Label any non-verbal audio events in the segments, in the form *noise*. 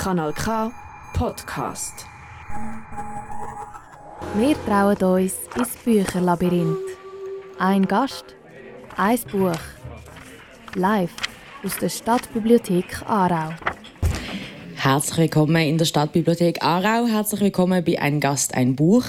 Kanal K Podcast. Wir trauen uns ins Bücherlabyrinth. Ein Gast, ein Buch. Live aus der Stadtbibliothek Aarau. Herzlich willkommen in der Stadtbibliothek Aarau. Herzlich willkommen bei «Ein Gast, ein Buch».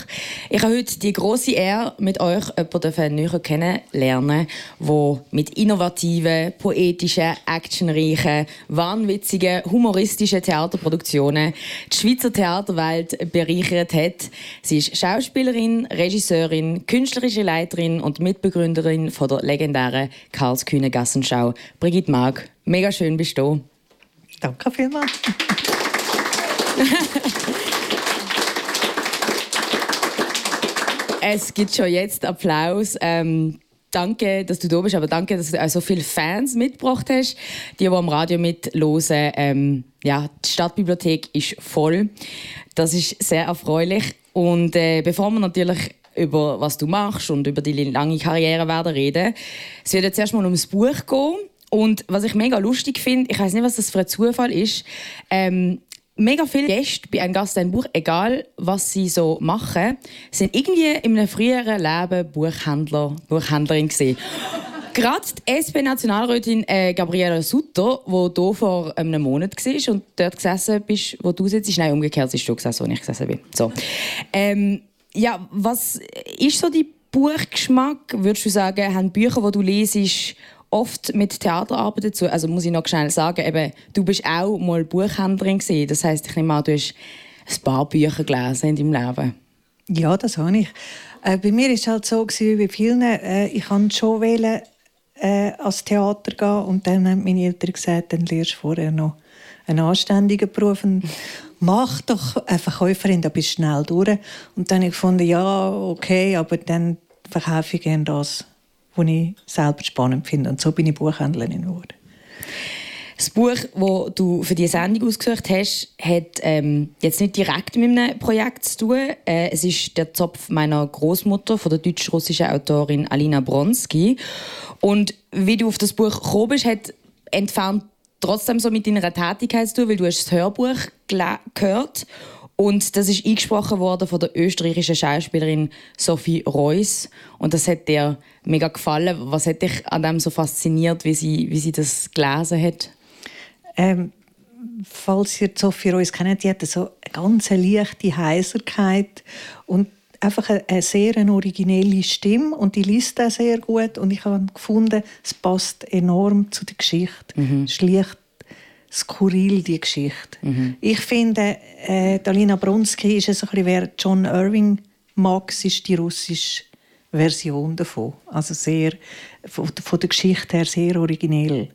Ich habe heute die große Ehre, mit euch jemanden näher kennenlernen, der mit innovativen, poetischen, actionreichen, wahnwitzigen, humoristischen Theaterproduktionen die Schweizer Theaterwelt bereichert hat. Sie ist Schauspielerin, Regisseurin, künstlerische Leiterin und Mitbegründerin von der legendären Karlskühne Gassenschau. Brigitte Mag, mega schön bist du. Danke vielmals. es gibt schon jetzt Applaus. Ähm, danke, dass du da bist, aber danke, dass du auch so viele Fans mitgebracht hast. Die, die am Radio mithören. Ähm, ja, die Stadtbibliothek ist voll. Das ist sehr erfreulich. Und äh, bevor wir natürlich über was du machst und über die lange Karriere werden reden, es wird jetzt erstmal ums Buch gehen. Und was ich mega lustig finde, ich weiß nicht, was das für ein Zufall ist, ähm, mega viele Gäste bei einem Gast ein Buch, egal was sie so machen, sind irgendwie in einem früheren Leben Buchhändler, Buchhändlerin gesehen. Gerade *laughs* die SP-Nationalrätin äh, Gabriela Sutter, die hier vor einem Monat war und dort gesessen bist, wo du sitzt, nein, umgekehrt bist du gesessen, wo ich gesessen bin. So. Ähm, ja, was ist so dein Buchgeschmack? Würdest du sagen, haben Bücher, die du lesest, oft mit Theaterarbeit dazu. Also muss ich noch schnell sagen, eben, du bist auch mal Buchhändlerin gewesen. Das heißt, ich nehme an, du hast ein paar Bücher gelesen in deinem Leben. Ja, das habe ich. Äh, bei mir ist es halt so gewesen, wie vielen. Äh, ich kann schon wählen, äh, ans Theater gehen und dann haben meine Eltern gesagt, dann lernst du vorher noch einen anständigen Beruf. *laughs* Mach doch eine Verkäuferin, da bist du schnell durch. Und dann habe ich gefunden, ja, okay, aber dann verkaufe ich gerne das, was ich selber spannend finde. Und so bin ich Buchhändlerin geworden. Das Buch, das du für diese Sendung ausgesucht hast, hat ähm, jetzt nicht direkt mit einem Projekt zu tun. Äh, es ist der Zopf meiner Großmutter von der deutsch-russischen Autorin Alina Bronski. Und wie du auf das Buch gekommen bist, hat entfernt trotzdem so mit deiner Tätigkeit zu tun, weil du hast das Hörbuch gehört und das ist eingesprochen worden von der österreichischen Schauspielerin Sophie Reuss. Und das hat dir mega gefallen. Was hat dich an dem so fasziniert, wie sie, wie sie das gelesen hat? Ähm, falls ihr Sophie Reuss kennt, die hat so eine ganz leichte Heiserkeit und einfach eine, eine sehr originelle Stimme und die liest auch sehr gut und ich habe gefunden, es passt enorm zu der Geschichte. Mhm. Es skurril, die Geschichte. Mhm. Ich finde, äh, Dalina Bronski ist es ein bisschen, wer John Irving mag, ist die russische Version davon. Also sehr, von, von der Geschichte her sehr originell.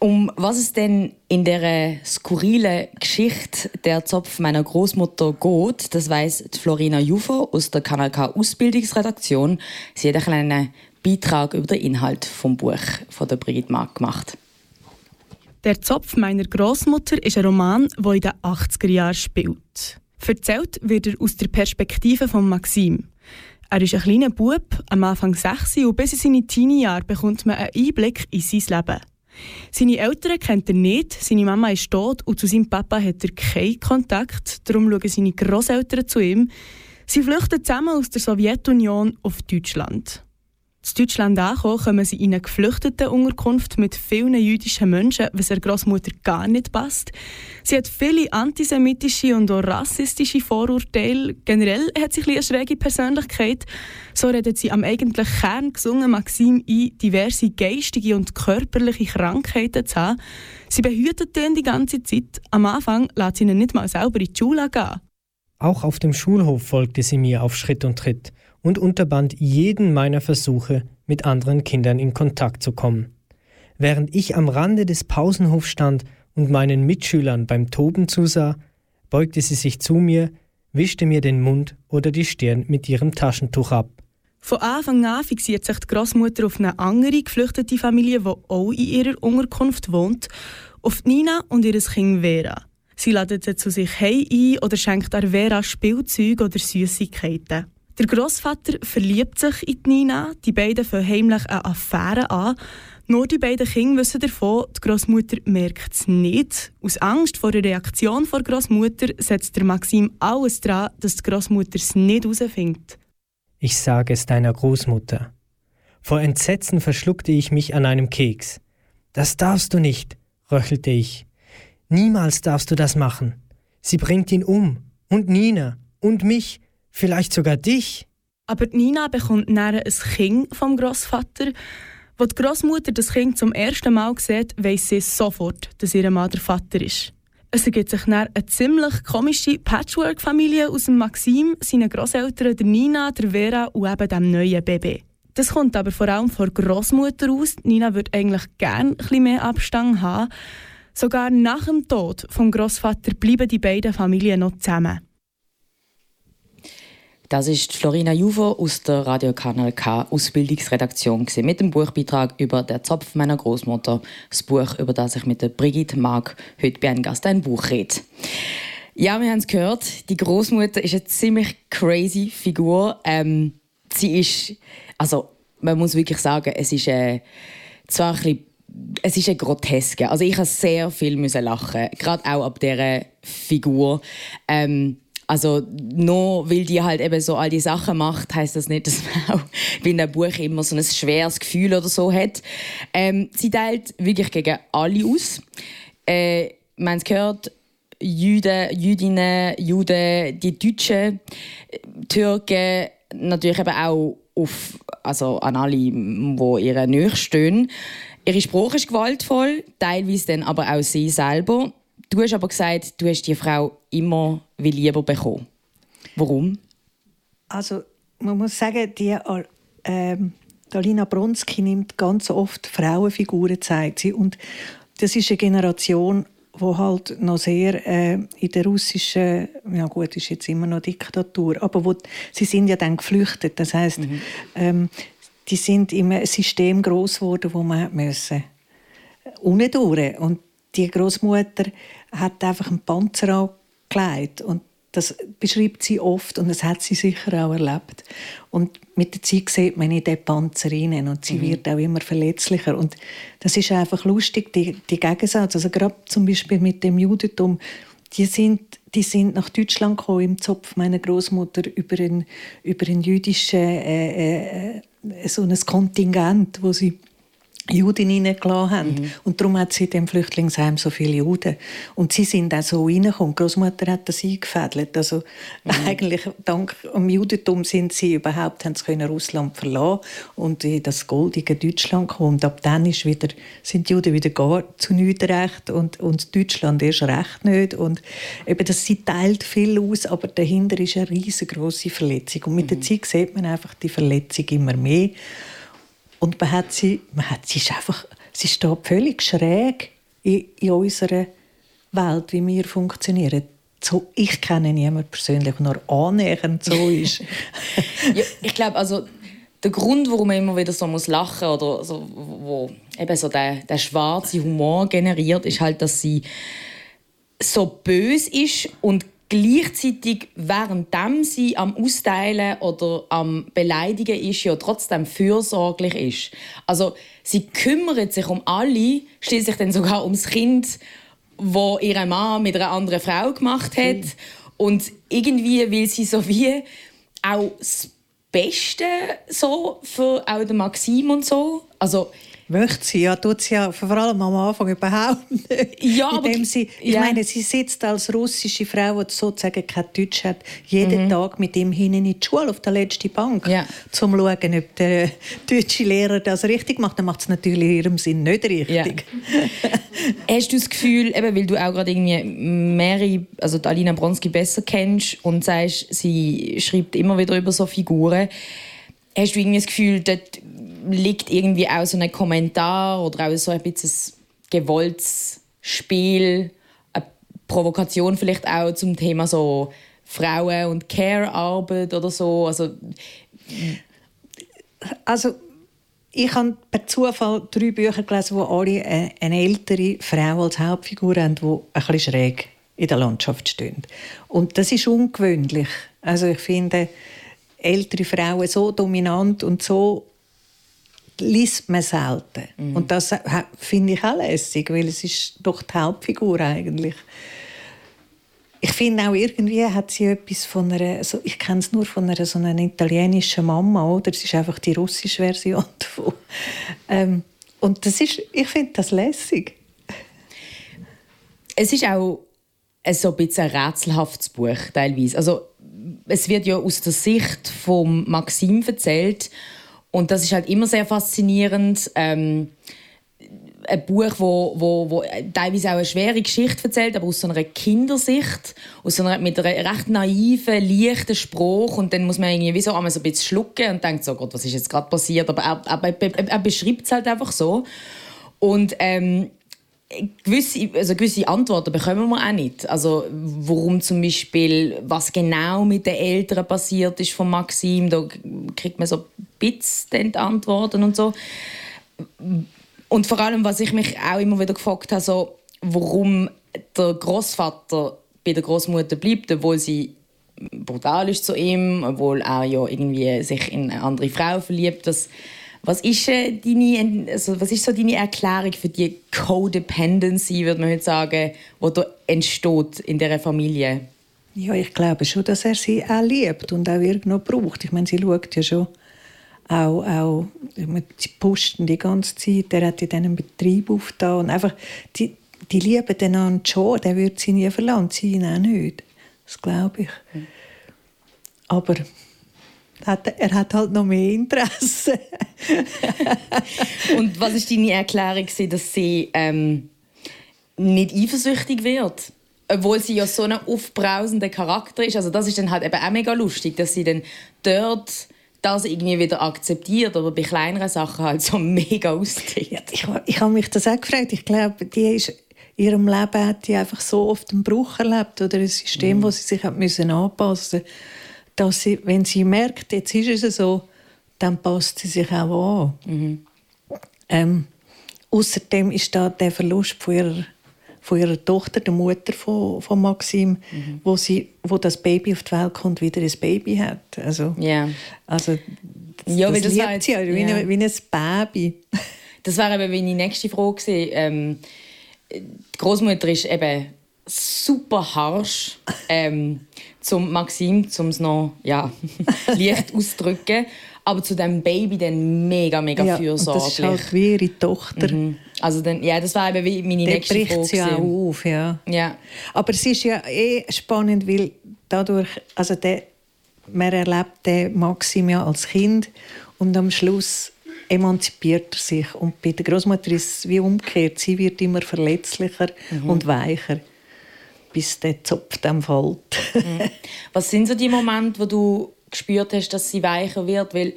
Um was es denn in der skurrilen Geschichte der Zopf meiner Großmutter geht, das weiß Florina Jufer aus der Kanal K Ausbildungsredaktion. Sie hat einen kleinen Beitrag über den Inhalt vom Buch von der Brigitte Mark gemacht. Der Zopf meiner Großmutter ist ein Roman, der in den 80er Jahren spielt. Erzählt wird er aus der Perspektive von Maxim. Er ist ein kleiner Bub, am Anfang 6 und bis in seine Teenie-Jahre bekommt man einen Einblick in sein Leben. Seine Eltern kennt er nicht, seine Mama ist tot und zu seinem Papa hat er keinen Kontakt, darum schauen seine Großeltern zu ihm. Sie flüchten zusammen aus der Sowjetunion auf Deutschland. In Deutschland angekommen, kommen sie in eine geflüchtete Unterkunft mit vielen jüdischen Menschen, was der Großmutter gar nicht passt. Sie hat viele antisemitische und auch rassistische Vorurteile. Generell hat sie eine schräge Persönlichkeit. So redet sie am eigentlichen Kern gesungen Maxim ein, diverse geistige und körperliche Krankheiten zu haben. Sie behütet ihn die ganze Zeit. Am Anfang lässt sie ihn nicht mal selber in die Schule gehen. Auch auf dem Schulhof folgte sie mir auf Schritt und Tritt und unterband jeden meiner Versuche, mit anderen Kindern in Kontakt zu kommen. Während ich am Rande des Pausenhofs stand und meinen Mitschülern beim Toben zusah, beugte sie sich zu mir, wischte mir den Mund oder die Stirn mit ihrem Taschentuch ab. Von Anfang an fixiert sich die Großmutter auf eine andere geflüchtete Familie, die auch in ihrer Unterkunft wohnt, auf Nina und ihr Kind Vera. Sie ladet sie zu sich heim ein oder schenkt Vera Spielzeuge oder Süßigkeiten. Der Großvater verliebt sich in Nina. Die beiden fangen heimlich eine Affäre an. Nur die beiden Kinder wissen davon, die Großmutter merkt es nicht. Aus Angst vor der Reaktion der Großmutter setzt der Maxim alles daran, dass die Großmutter es nicht herausfindet. Ich sage es deiner Großmutter. Vor Entsetzen verschluckte ich mich an einem Keks. Das darfst du nicht, röchelte ich. Niemals darfst du das machen. Sie bringt ihn um. Und Nina. Und mich. Vielleicht sogar dich. Aber Nina bekommt nachher ein Kind vom Großvater. Wo die Großmutter das Kind zum ersten Mal sieht, weiss sie sofort, dass ihr Mann der Vater ist. Es ergibt sich dann eine ziemlich komische Patchwork-Familie aus dem Maxim, seinen Großeltern, der Nina, der Vera und eben dem neuen Baby. Das kommt aber vor allem von Großmutter aus. Nina würde eigentlich gerne ein mehr Abstand haben. Sogar nach dem Tod vom Großvater bleiben die beiden Familien noch zusammen. Das ist Florina Juvo aus der Radio Kanal K Ausbildungsredaktion mit dem Buchbeitrag über der Zopf meiner Großmutter, das Buch, über das ich mit der Brigitte Mag heute bei einem Gast ein Buch rede. Ja, wir haben es gehört. Die Großmutter ist eine ziemlich crazy Figur. Ähm, sie ist, also man muss wirklich sagen, es ist äh, zwar ein bisschen es ist eine groteske. Also ich habe sehr viel lachen, gerade auch ab dieser Figur. Ähm, also nur weil die halt eben so all die Sachen macht, heißt das nicht, *laughs* dass man auch in einem Buch immer so ein schweres Gefühl oder so hat. Ähm, sie teilt wirklich gegen alle aus. Äh, man hat gehört, Juden, Jüdinnen, Juden, die Deutschen, Türken, natürlich eben auch auf, also an alle, die ihre Nähe stehen. Ihre Sprache ist gewaltvoll, teilweise dann aber auch sie selber. Du hast aber gesagt, du hast die Frau immer wie lieber bekommen. Warum? Also man muss sagen, die äh, Alina Bronski nimmt ganz oft Frauenfiguren zeigt sie und das ist eine Generation wo halt noch sehr äh, in der russischen, ja gut, ist jetzt immer noch Diktatur, aber wo, sie sind ja dann geflüchtet, das heißt, mhm. ähm, die sind in einem System groß geworden, wo man müssen durch. Und die Großmutter hat einfach einen Panzer angelegt und das beschreibt sie oft und das hat sie sicher auch erlebt. Und mit der Zeit sieht man in den Panzer rein und sie mhm. wird auch immer verletzlicher. Und das ist einfach lustig, die, die Gegensatz. Also gerade zum Beispiel mit dem Judentum, die sind, die sind nach Deutschland gekommen im Zopf meiner Großmutter über ein, über ein jüdischen äh, äh, so ein Kontingent, wo sie Juden reingelassen haben. Mhm. Und darum hat sie in dem Flüchtlingsheim so viele Juden. Und sie sind auch so reingekommen. Die Großmutter hat das eingefädelt. Also mhm. *laughs* eigentlich dank dem Judentum sind sie überhaupt, haben sie können Russland verlassen und in das goldige Deutschland gekommen. Und ab dann ist wieder, sind die Juden wieder gar zu nichts recht und, und Deutschland erst recht nicht. Und eben, das, sie teilt viel aus, aber dahinter ist eine riesengroße Verletzung. Und mit mhm. der Zeit sieht man einfach die Verletzung immer mehr. Und man hat sie, man hat, sie ist einfach, sie steht völlig schräg in, in unserer Welt, wie wir funktionieren. So, ich kenne niemanden persönlich, der nur annähernd so *laughs* ist. ja, ich glaube, also der Grund, warum man immer wieder so muss lachen oder so, wo eben so der, der schwarze Humor generiert, ist halt, dass sie so bös ist und gleichzeitig, währenddem sie am Austeilen oder am Beleidigen ist, ja trotzdem fürsorglich ist. Also sie kümmert sich um alle, schließlich dann sogar ums Kind, wo ihre Mann mit einer anderen Frau gemacht hat. Mhm. Und irgendwie will sie so wie auch das Beste so für auch den Maxim und so. Also möchte sie ja, tut sie ja vor allem am Anfang überhaupt nicht. Ja, aber, sie, ich ja. meine, sie sitzt als russische Frau, die sozusagen kein Deutsch hat, jeden mhm. Tag mit ihm hin in die Schule auf der letzten Bank, ja. um zu schauen, ob der deutsche Lehrer das richtig macht. Dann macht es natürlich in ihrem Sinn nicht richtig. Ja. Hast du das Gefühl, eben, weil du auch gerade irgendwie Mary, also Alina Bronski besser kennst und sagst, sie schreibt immer wieder über so Figuren, hast du irgendwie das Gefühl, dort liegt irgendwie auch so ein Kommentar oder auch so ein bisschen gewolltes Spiel, eine Provokation vielleicht auch zum Thema so Frauen- und Care-Arbeit oder so. Also, also ich habe per Zufall drei Bücher gelesen, wo alle eine ältere Frau als Hauptfigur haben, die ein bisschen schräg in der Landschaft stehen. Und das ist ungewöhnlich. Also ich finde ältere Frauen so dominant und so liest man selten. Mhm. Und das finde ich auch lässig, weil es ist doch die Hauptfigur eigentlich. Ich finde auch irgendwie hat sie etwas von einer, also ich kenne es nur von einer so einer italienischen Mama, oder? Es ist einfach die russische Version *laughs* davon. Ähm, und das ist, ich finde das lässig. Es ist auch so ein bisschen ein rätselhaftes Buch teilweise. Also es wird ja aus der Sicht von Maxim erzählt und das ist halt immer sehr faszinierend. Ähm, ein Buch, wo, wo, wo teilweise auch eine schwere Geschichte erzählt, aber aus so einer Kindersicht, aus einer, mit einer recht naiven, leichten Spruch und dann muss man irgendwie wie so einmal so ein bisschen schlucken und denkt so, Gott, was ist jetzt gerade passiert? Aber er, er, er, er beschreibt es halt einfach so. Und ähm, gewisse, also gewisse Antworten bekommen wir auch nicht. Also warum zum Beispiel, was genau mit den Eltern passiert ist von Maxim, da kriegt man so bisschen Antworten und so. Und vor allem, was ich mich auch immer wieder gefragt habe, so, warum der Großvater bei der Großmutter bleibt, obwohl sie brutal ist zu ihm, obwohl er ja irgendwie sich in eine andere Frau verliebt. Das, was ist, äh, deine, also was ist so deine Erklärung für die Codependency, würde man heute sagen, die da entsteht in dieser Familie? Ja, ich glaube schon, dass er sie auch liebt und auch irgendwo braucht. Ich meine, sie schaut ja schon auch, auch sie posten die ganze Zeit, er hat in diesem Betrieb aufgetan und einfach, die, die lieben einander schon, der würde sie nie verlassen, sie ihn auch nicht. Das glaube ich. Aber er hat halt noch mehr Interesse. und was ist deine Erklärung, dass sie ähm, nicht eifersüchtig wird? Obwohl sie ja so ein aufbrausender Charakter ist. Also das ist dann halt eben auch mega lustig, dass sie dann dort das irgendwie wieder akzeptiert, aber bei kleineren Sachen halt so *laughs* mega austickt. Ja, ich ich habe mich das auch gefragt. Ich glaube, die ist in ihrem Leben hat die einfach so oft einen Bruch erlebt oder ein System, mhm. wo sie sich hat müssen anpassen dass sie, wenn sie merkt, jetzt ist es so, dann passt sie sich auch an. Mhm. Ähm, außerdem ist da der Verlust von ihrer von ihrer Tochter, der Mutter von, von Maxim, mhm. wo, sie, wo das Baby auf die Welt kommt, wieder ein Baby hat. Also, yeah. also das, ja, das, das liebt jetzt, sie ja, wie, yeah. wie ein Baby. Das wäre eben meine nächste Frage ähm, Die Großmutter ist eben super harsh ähm, zum Maxim, um es noch ja, *laughs* leicht auszudrücken aber zu dem Baby dann mega, mega ja, fürsorglich. das ist halt wie ihre Tochter. Mhm. Also dann, ja, das war eben wie meine Der nächste bricht Frage. sie auch auf, ja. ja. Aber es ist ja eh spannend, weil dadurch, also der, man erlebt den Maxim ja als Kind und am Schluss emanzipiert er sich. Und bei der Großmutter ist es wie umgekehrt. Sie wird immer verletzlicher mhm. und weicher, bis der Zopf dann fällt. Mhm. Was sind so die Momente, wo du gespürt hast, dass sie weicher wird, weil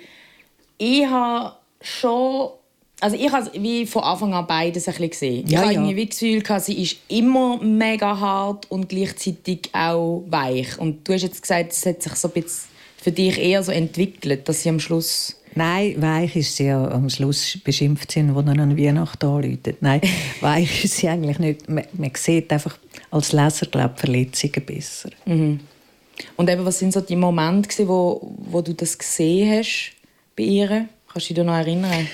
ich habe schon also ich habe wie von Anfang an beides ein bisschen gesehen. Ja, ich habe ja. irgendwie das Gefühl, gehabt, sie ist immer mega hart und gleichzeitig auch weich. Und du hast jetzt gesagt, es hat sich so ein bisschen für dich eher so entwickelt, dass sie am Schluss... Nein, weich ist sie ja am Schluss beschimpft sind, wo dann an Weihnachten anläutet. Nein, *laughs* weich ist sie eigentlich nicht. Man, man sieht einfach als Leser, glaube Verletzungen besser. Mhm. Und eben, was sind so die Momente, wo, wo du das gesehen hast bei ihr? Kannst du dich noch erinnern?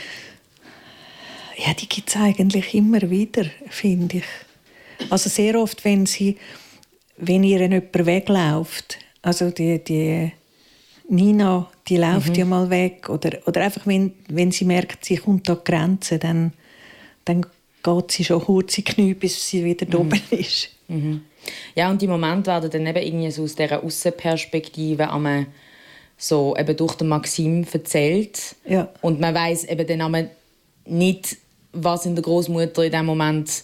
Ja, die gibt es eigentlich immer wieder, finde ich. Also sehr oft, wenn sie, wenn ihr jemand wegläuft, also die, die Nina, die läuft mhm. ja mal weg, oder, oder einfach, wenn, wenn sie merkt, sie kommt an die Grenze, dann, dann geht sie schon kurz die Knie, bis sie wieder mhm. oben ist. Mhm. Ja, und die Momente werden dann eben irgendwie so aus dieser Außenperspektive einmal so eben durch den Maxim erzählt. Ja. Und man weiß eben dann nicht, was in der Großmutter in dem Moment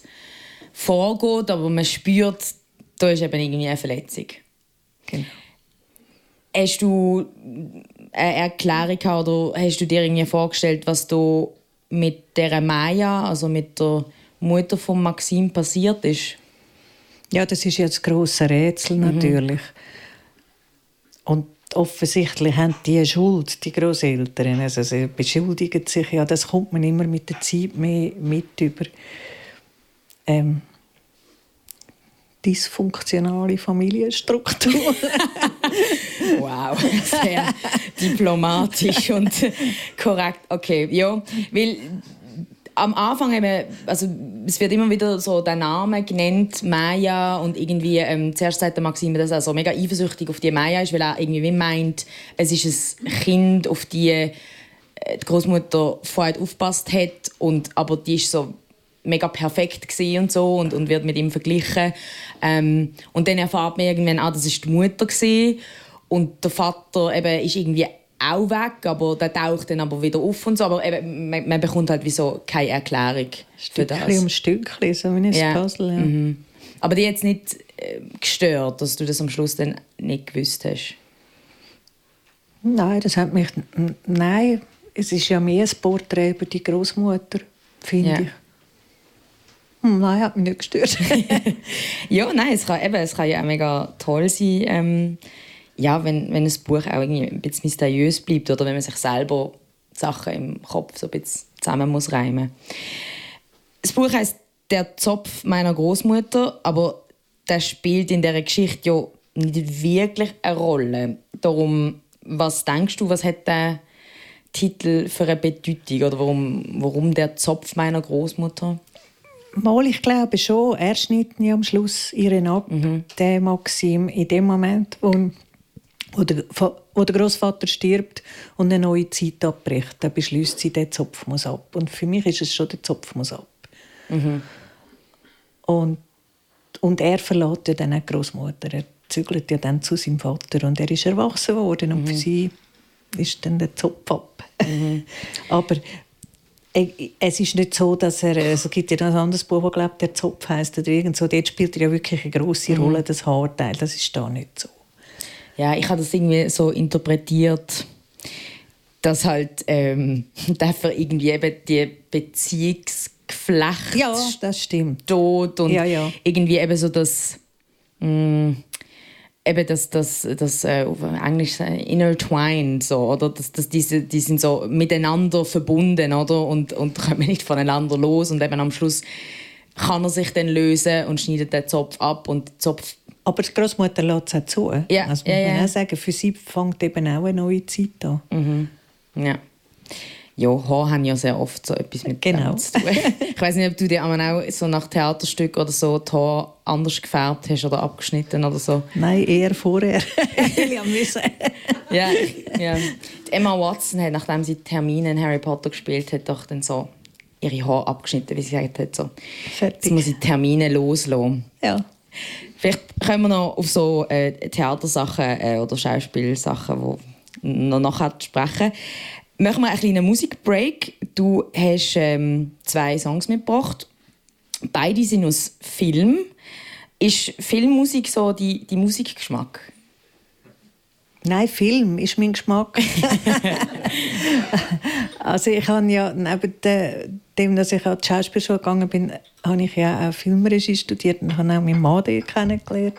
vorgeht, aber man spürt, da ist eben irgendwie eine Verletzung. Genau. Hast du eine Erklärung oder hast du dir irgendwie vorgestellt, was du mit der Maya, also mit der Mutter von Maxim passiert ist? Ja, das ist jetzt große Rätsel mhm. natürlich. Mhm. Und offensichtlich haben die Schuld, die Großeltern. Also sie beschuldigen sich ja, das kommt man immer mit der Zeit mehr mit über. Ähm, dysfunktionale Familienstruktur. *laughs* wow, sehr diplomatisch und korrekt. Okay, ja, weil am Anfang eben, also es wird immer wieder so der Name genannt, Maya, und irgendwie, ähm, zuerst sagt der Maxime, dass er so mega eifersüchtig auf die Maya ist, weil er irgendwie meint, es ist ein Kind, auf die äh, die Großmutter vorher aufgepasst hat, und, aber die ist so mega perfekt und so und, und wird mit ihm verglichen. Ähm, und dann erfahrt man irgendwann, ah, das ist die Mutter gewesen. und der Vater eben ist irgendwie auch weg, aber der taucht dann aber wieder auf und so. Aber eben, man, man bekommt halt wie so keine Erklärung für das. Stückchen um Stückchen, so wie ein ja. Puzzle. Ja. Mhm. Aber die jetzt nicht äh, gestört, dass du das am Schluss dann nicht gewusst hast? Nein, das hat mich... Nein, es ist ja mehr ein Porträt über die Großmutter, finde ja. ich. Hm, nein, hat mich nicht gestört. *laughs* ja, nein, es kann, eben, es kann ja auch mega toll sein, ähm, ja, wenn, wenn ein Buch auch irgendwie ein bisschen mysteriös bleibt oder wenn man sich selber Sachen im Kopf so ein bisschen zusammen muss reimen. Das Buch heißt Der Zopf meiner Großmutter, aber das spielt in der Geschichte ja nicht wirklich eine Rolle. Darum, was denkst du, was hat der Titel für eine Bedeutung oder warum, warum der Zopf meiner Großmutter? Mal, ich glaube schon, er schneidet nie am Schluss ihren ab, mhm. der Maxim, in dem Moment, wo, wo der, wo der Großvater stirbt und eine neue Zeit abbricht, dann beschließt sie, der Zopf muss ab. Und für mich ist es schon, der Zopf muss ab. Mhm. Und, und er verlässt ja dann die Großmutter. Er zügelt ja dann zu seinem Vater und er ist erwachsen worden und mhm. für sie ist dann der Zopf ab. Mhm. *laughs* Aber es ist nicht so, dass er, also gibt ja ein anderes Buch, das glaubt, der Zopf heißt oder irgend so. Dort spielt er ja wirklich eine große mhm. Rolle, das Haarteil. Das ist da nicht so. Ja, ich habe das irgendwie so interpretiert, dass halt ähm, *laughs* dafür irgendwie eben die Beziehungsgeflecht ja, das stimmt. Tot und ja, ja. irgendwie eben so das mh, mm, eben das, das, das äh, auf Englisch äh, intertwined, so, oder? Das, das, diese, die sind so miteinander verbunden, oder? Und, und *laughs* kommen nicht voneinander los. Und eben am Schluss kann er sich dann lösen und schneidet den Zopf ab und Zopf aber die Großmutter lässt es auch zu. Ja, also muss ja, man ja. auch sagen, für sie fängt eben auch eine neue Zeit an. Mhm. Ja. Ja, Haare haben ja sehr oft so etwas mit genau. zu tun. *laughs* ich weiß nicht, ob du dir auch so nach Theaterstück oder so die Haare anders gefärbt hast oder abgeschnitten oder so. Nein, eher vorher. *laughs* ja, ja. Die Emma Watson hat, nachdem sie Termine in Harry Potter gespielt hat, doch dann so ihre Haare abgeschnitten, wie sie gesagt hat. So. Fertig. Jetzt muss sie Termine loslassen. Ja. Vielleicht können wir noch auf so äh, Theatersachen äh, oder Schauspielsachen, die noch nachher sprechen. Machen wir einen kleinen Musikbreak. Du hast ähm, zwei Songs mitgebracht. Beide sind aus Film. Ist Filmmusik so die, die Musikgeschmack? Nein, Film ist mein Geschmack. *laughs* also ich habe ja neben dem, dass ich an die Schauspielschule gegangen bin, habe ich ja auch Filmregie studiert und habe auch meinen Mann kennengelernt.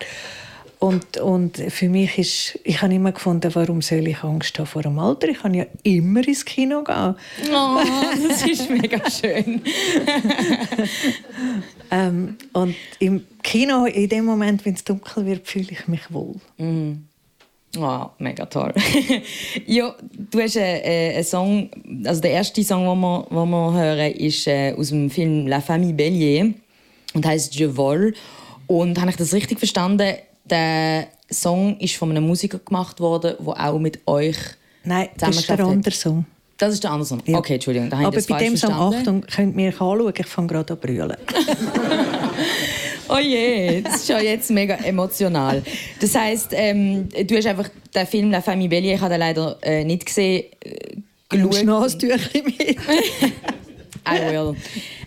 Und, und für mich ist, ich habe immer gefunden, warum soll ich Angst haben vor dem Alter? Ich kann ja immer ins Kino gehen. Oh, das ist mega schön. *laughs* ähm, und im Kino, in dem Moment, wenn es dunkel wird, fühle ich mich wohl. Mm. Oh, mega toll. *laughs* ja, du hast einen, äh, einen Song, also der erste Song, den wir, den wir hören, ist äh, aus dem Film La Famille Bellier und heißt Je Vol. Und habe ich das richtig verstanden? Der Song ist von einem Musiker gemacht worden, der auch mit euch Nein, das ist der andere Song. Das ist der andere Song? Ja. Okay, Entschuldigung. Da Aber bei dem Song, Achtung, könnt ihr mich anschauen, ich fange gerade an brüllen. *laughs* Oh je, das ist ja jetzt mega emotional. Das heisst, ähm, du hast einfach den Film «La Famille Bellier», ich habe den leider äh, nicht gesehen, äh, geschaut. Nasentüchchen mit. *laughs* I will.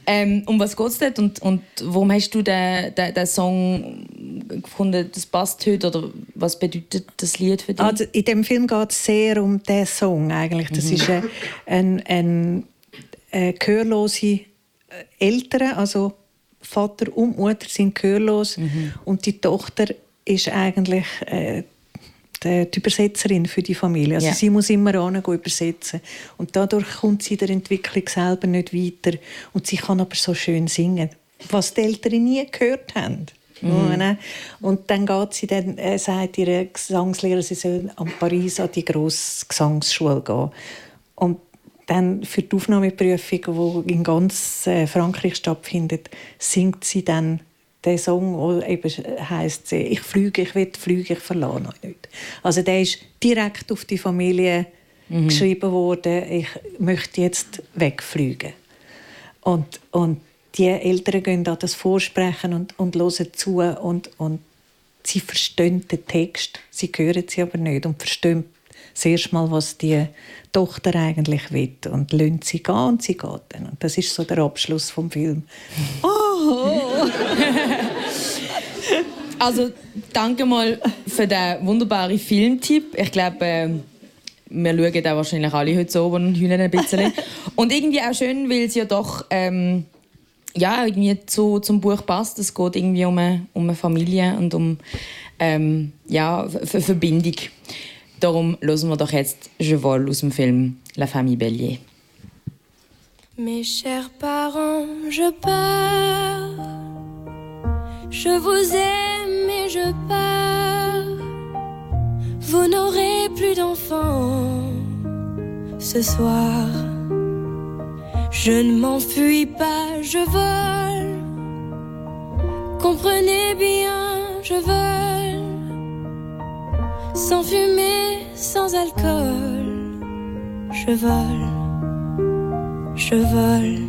Ähm, um was geht es dort und, und warum hast du den, den, den Song gefunden, das passt heute oder was bedeutet das Lied für dich? Also in dem Film geht es sehr um den Song eigentlich. Das mhm. ist ein, ein, ein, ein gehörlose Eltern, also Vater und Mutter sind gehörlos mhm. und die Tochter ist eigentlich äh, die, Übersetzerin für die Familie. Also ja. sie muss immer ran übersetzen und dadurch kommt sie in der Entwicklung selber nicht weiter und sie kann aber so schön singen, was die Eltern nie gehört haben. Mhm. Und dann geht sie dann, äh, sagt ihre Gesangslehrer, sie soll an Paris an die grosse Gesangsschule gehen. Und dann für die Aufnahmeprüfung, die in ganz äh, Frankreich stattfindet, singt sie dann den Song, eben heisst, ich fliege, ich will fliegen, ich verlasse euch nicht. Also der ist direkt auf die Familie mhm. geschrieben worden, ich möchte jetzt wegfliegen. Und, und die Eltern gehen da das Vorsprechen und, und hören zu und, und sie verstehen den Text, sie hören sie aber nicht und verstehen das erste Mal, was die Tochter eigentlich will und lässt sie gehen und sie geht dann. Und das ist so der Abschluss vom Film. Oh. *laughs* also danke mal für den wunderbaren Filmtipp. Ich glaube, äh, wir schauen da wahrscheinlich alle heute so und heulen ein bisschen. *laughs* und irgendwie auch schön, weil es ja doch ähm, ja, irgendwie zu, zum Buch passt. Es geht irgendwie um eine, um eine Familie und um ähm, ja, Verbindung. Darum hören wir Je vole aus dem Film La Famille Bellier. Mes chers parents, je pars. Je vous aime et je pars. Vous n'aurez plus d'enfants ce soir. Je ne m'enfuis pas, je vole. Comprenez bien, je vole. Sans fumée, sans alcool. Je vole, je vole.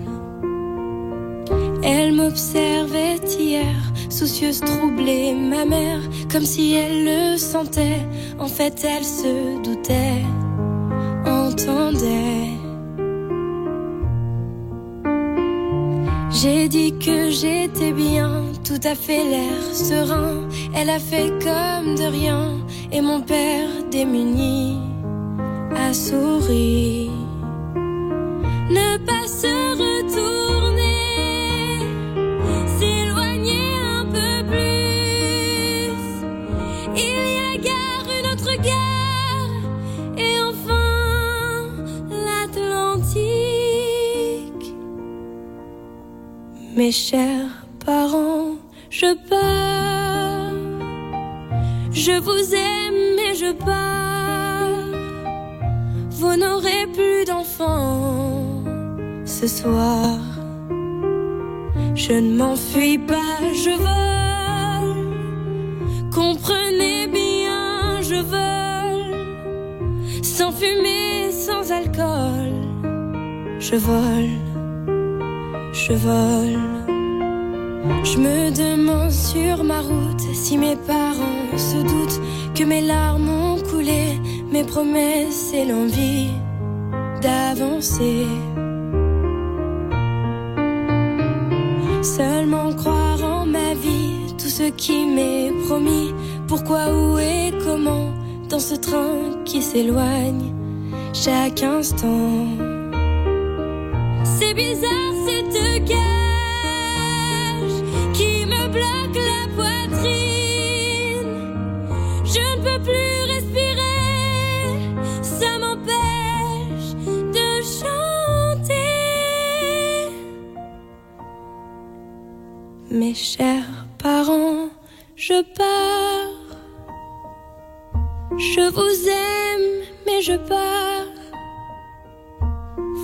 Elle m'observait hier, soucieuse, troublée, ma mère, comme si elle le sentait. En fait, elle se doutait, entendait. J'ai dit que j'étais bien, tout à fait l'air serein. Elle a fait comme de rien, et mon père démuni a souri. Ne pas se retourner, Mes chers parents, je pars. Je vous aime et je pars. Vous n'aurez plus d'enfants ce soir. Je ne m'enfuis pas, je vole. Comprenez bien, je vole. Sans fumée, sans alcool. Je vole, je vole. Je me demande sur ma route si mes parents se doutent que mes larmes ont coulé, mes promesses et l'envie d'avancer. Seulement croire en ma vie, tout ce qui m'est promis. Pourquoi, où et comment, dans ce train qui s'éloigne chaque instant. C'est bizarre cette cage qui me bloque la poitrine. Je ne peux plus respirer, ça m'empêche de chanter. Mes chers parents, je pars. Je vous aime, mais je pars.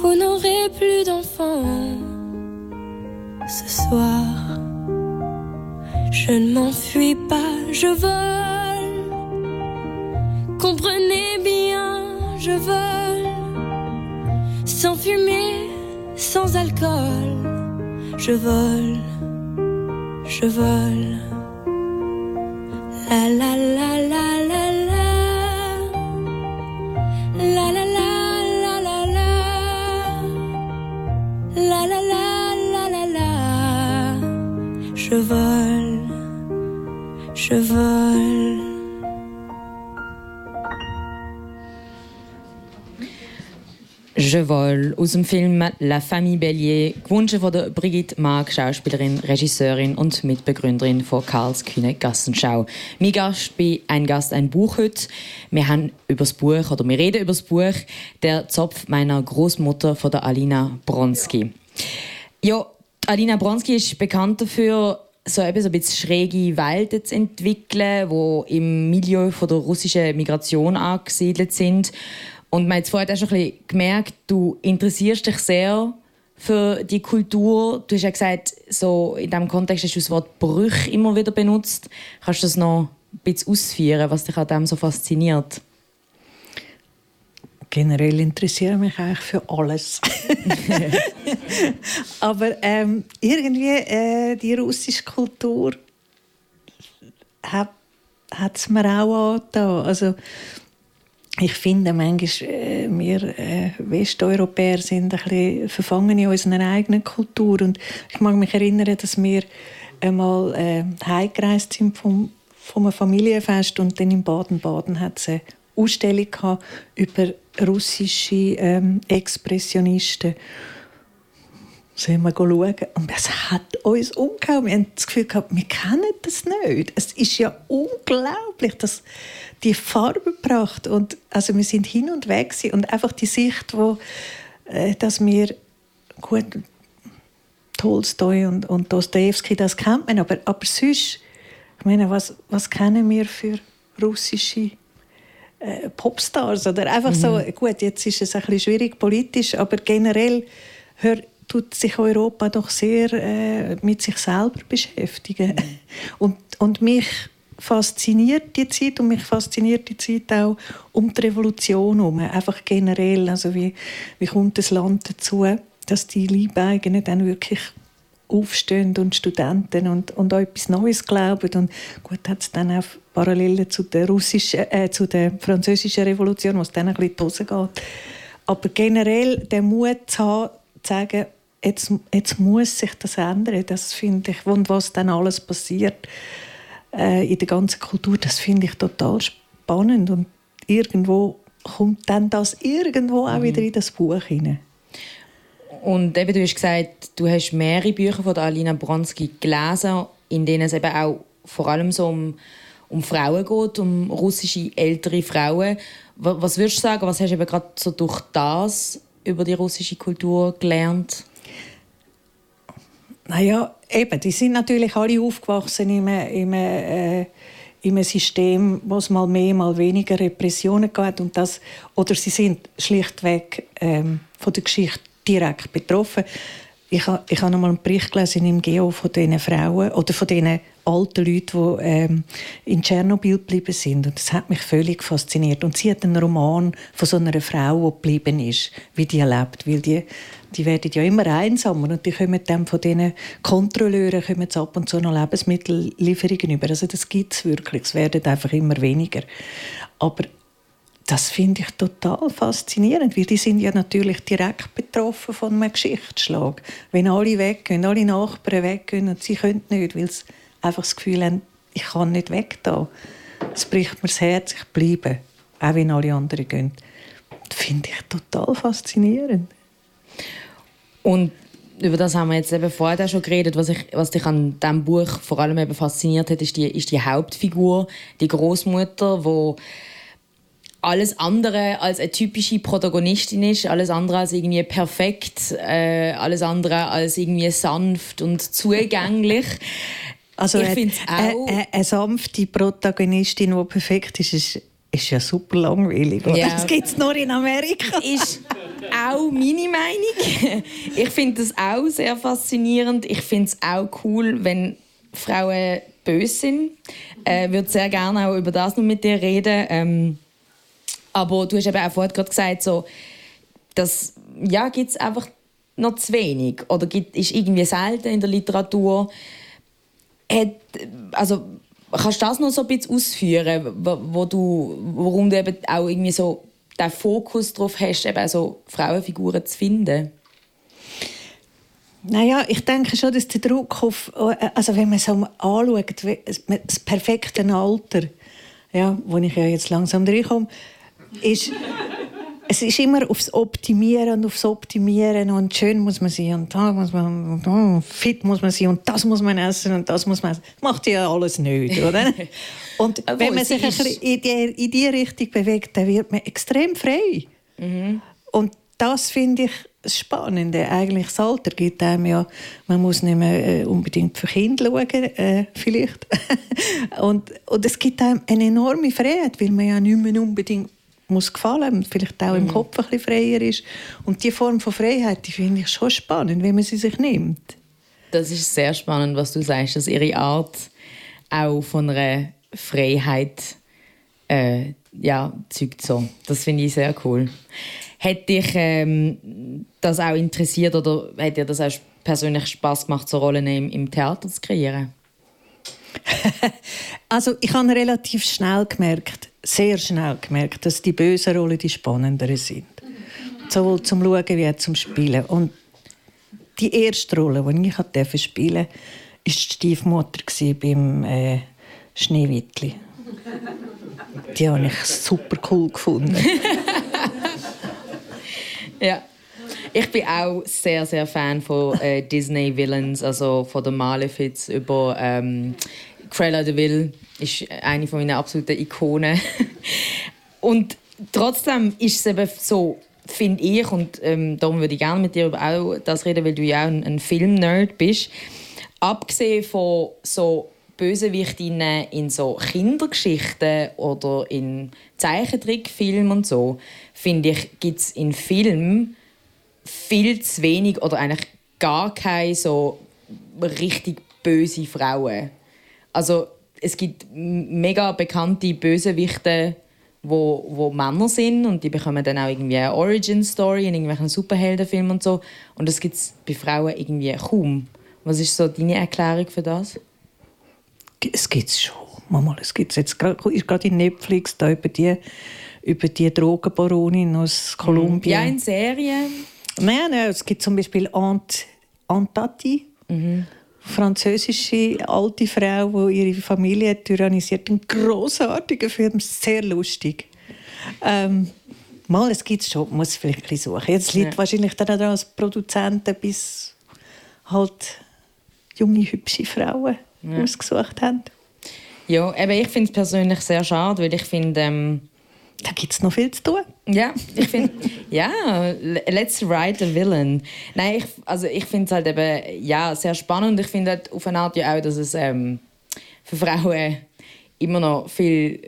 Vous n'aurez plus d'enfants ce soir. Je ne m'enfuis pas, je vole. Comprenez bien, je vole. Sans fumée, sans alcool. Je vole, je vole. La la la la la Je vole, je vole. Je vole aus dem Film La Famille Bellier, gewünscht von Brigitte Mark, Schauspielerin, Regisseurin und Mitbegründerin von Karls Kühne Gassenschau. Mein Gast bei Ein Gast, ein Buch heute. Wir haben über das Buch, oder wir reden über das Buch «Der Zopf meiner Großmutter» von der Alina Bronski. Ja, Alina Bronski ist bekannt dafür, so eben so ein bisschen schräge Welten zu entwickeln, die im Milieu von der russischen Migration angesiedelt sind. Und man hat vorher auch schon ein bisschen gemerkt, du interessierst dich sehr für die Kultur. Du hast ja gesagt, so in diesem Kontext hast du das Wort Brüch immer wieder benutzt. Kannst du das noch ein bisschen ausführen, was dich an dem so fasziniert? Generell interessiere ich mich eigentlich für alles. *laughs* Aber ähm, irgendwie äh, die russische Kultur hat es mir auch angetan. Also ich finde manchmal, äh, wir äh, Westeuropäer sind ein bisschen verfangen in unserer eigenen Kultur. Und ich mag mich erinnern, dass wir einmal äh, heimgereist sind vom, einem Familienfest und dann in Baden-Baden hat es eine Ausstellung über russische ähm, Expressionisten. Sollen wir schauen? Und es hat uns umgehauen. Wir haben das Gefühl gehabt, wir kennen das nicht. Es ist ja unglaublich, dass die Farbe gebracht und also wir sind hin und weg und einfach die Sicht, wo, äh, dass wir gut Tolstoi und, und Dostoevsky, das kennt man, aber, aber sonst, ich meine, was, was kennen wir für russische äh, Popstars oder einfach mhm. so, gut, jetzt ist es ein bisschen schwierig politisch, aber generell hör, tut sich Europa doch sehr äh, mit sich selber beschäftigen. Mhm. Und, und mich fasziniert die Zeit und mich fasziniert die Zeit auch um die Revolution herum. Einfach generell, also wie, wie kommt das Land dazu, dass die Liebeigenen dann wirklich aufstehen und Studenten und, und an etwas Neues glauben. Und gut, hat es dann auch Parallelen zu der, russischen, äh, zu der französischen Revolution, was dann ein bisschen in die Hose geht. Aber generell den Mut zu haben, zu sagen, jetzt, jetzt muss sich das ändern, das finde ich, und was dann alles passiert, äh, in der ganzen Kultur, das finde ich total spannend und irgendwo kommt dann das irgendwo auch wieder mhm. in das Buch hinein. Und eben, du hast gesagt, du hast mehrere Bücher von Alina Bronski gelesen, in denen es eben auch vor allem so um, um Frauen geht, um russische ältere Frauen. Was würdest du sagen, was hast du eben gerade so durch das über die russische Kultur gelernt? Naja, eben, die sind natürlich alle aufgewachsen in einem, in einem, äh, einem System, wo es mal mehr, mal weniger Repressionen gab. Und das, oder sie sind schlichtweg ähm, von der Geschichte direkt betroffen. Ich habe ich hab noch mal einen Bericht gelesen im Geo von diesen Frauen oder von diesen alten Leuten, die ähm, in Tschernobyl geblieben sind. Und das hat mich völlig fasziniert. Und sie hat einen Roman von so einer Frau, die geblieben ist, wie die lebt. Weil die, die werden ja immer einsamer und die kommen dann von diesen Kontrolleuren kommen ab und zu noch Lebensmittellieferungen über. Also das gibt es wirklich. Es werden einfach immer weniger. Aber das finde ich total faszinierend, weil die sind ja natürlich direkt betroffen von einem Geschichtsschlag. Wenn alle weggehen, alle Nachbarn weggehen und sie können nicht, weil sie einfach das Gefühl haben, ich kann nicht weg da. Es bricht mir das Herz, ich bleibe, auch wenn alle anderen gehen. Das finde ich total faszinierend. Und über das haben wir jetzt eben vorher schon geredet. Was, ich, was dich an diesem Buch vor allem eben fasziniert hat, ist die, ist die Hauptfigur, die Großmutter, die alles andere als eine typische Protagonistin ist, alles andere als irgendwie perfekt, äh, alles andere als irgendwie sanft und zugänglich. *laughs* Also ich finde auch... Eine, eine, sanfte Protagonistin, die perfekt ist, ist, ist ja super langweilig. Ja. Das gibt es nur in Amerika. *laughs* Ist auch meine Meinung. *laughs* Ich finde das auch sehr faszinierend. Ich finde es auch cool, wenn Frauen böse sind. Ich äh, würde sehr gerne auch über das noch mit dir reden. Ähm, aber du hast eben auch vorhin gerade gesagt, so, dass ja, gibt es einfach noch zu wenig oder gibt, ist irgendwie selten in der Literatur. Hat, also, kannst du das noch so ein bisschen ausführen, wo du, warum du eben auch irgendwie so den Fokus darauf hast, eben so Frauenfiguren zu finden? Naja, ich denke schon, dass der Druck auf, also wenn man so anschaut, das perfekte Alter, ja, wo ich ja jetzt langsam reinkomme, ist, es ist immer aufs Optimieren und aufs Optimieren und schön muss man sein und da muss man, oh, fit muss man sein und das muss man essen und das muss man essen. Macht ja alles nicht, oder? *laughs* Und wenn man sich ein bisschen in die, in die Richtung bewegt, dann wird man extrem frei. Mhm. Und das finde ich das Spannende. Eigentlich das Alter gibt einem ja, man muss nicht mehr äh, unbedingt für Kinder schauen, äh, vielleicht. *laughs* und, und es gibt einem eine enorme Freiheit, weil man ja nicht mehr unbedingt muss gefallen vielleicht auch im mhm. Kopf ein bisschen freier ist. Und die Form von Freiheit, die finde ich schon spannend, wenn man sie sich nimmt. Das ist sehr spannend, was du sagst, dass ihre Art auch von einer Freiheit äh, ja, zeugt so. Das finde ich sehr cool. Hat dich ähm, das auch interessiert oder hat dir das auch persönlich Spaß gemacht, so Rollen im, im Theater zu kreieren? *laughs* also ich habe relativ schnell gemerkt, sehr schnell gemerkt, dass die bösen Rollen die spannenderen sind. Sowohl zum Schauen wie auch zum Spielen. Und die erste Rolle, die ich spielen durfte, war die Stiefmutter beim äh, Schneewittli. Die habe ich super cool gefunden. *laughs* ja. Ich bin auch sehr, sehr Fan von äh, Disney Villains, also von der Malefiz über ähm, Cruella de Vil ist eine von meinen absoluten Ikonen. *laughs* und trotzdem ist es eben so, finde ich, und ähm, darum würde ich gerne mit dir auch das reden, weil du ja auch ein, ein Film-Nerd bist. Abgesehen von so Bösewichtinnen in so Kindergeschichten oder in Zeichentrickfilmen und so, finde ich, gibt es in Filmen viel zu wenig oder eigentlich gar keine so richtig böse Frauen. Also es gibt mega bekannte Bösewichte, wo, wo Männer sind und die bekommen dann auch irgendwie eine Origin Story in irgendwelchen Superheldenfilmen und so und das gibt es bei Frauen irgendwie kaum. Was ist so deine Erklärung für das? Es gibt es schon. Mama, es gibt jetzt gerade ist gerade in Netflix da über die über die Drogenbaronin aus Kolumbien. Ja, in Serien. Nein, nein, es gibt zum Beispiel Aunt, Aunt Tati. Mhm französische alte Frau, die ihre Familie tyrannisiert. Ein großartiger Film, sehr lustig. Ähm, mal, es gibt es schon, muss vielleicht ein suchen. Jetzt liegt ja. wahrscheinlich dann auch als Produzenten bis halt junge, hübsche Frauen ja. ausgesucht haben. Ja, eben ich finde es persönlich sehr schade, weil ich finde, ähm, da gibt es noch viel zu tun. Ja, ich finde, ja, let's write a villain. Nein, ich, also ich finde es halt eben, ja, sehr spannend. Ich finde halt auf eine Art ja auch, dass es ähm, für Frauen immer noch viele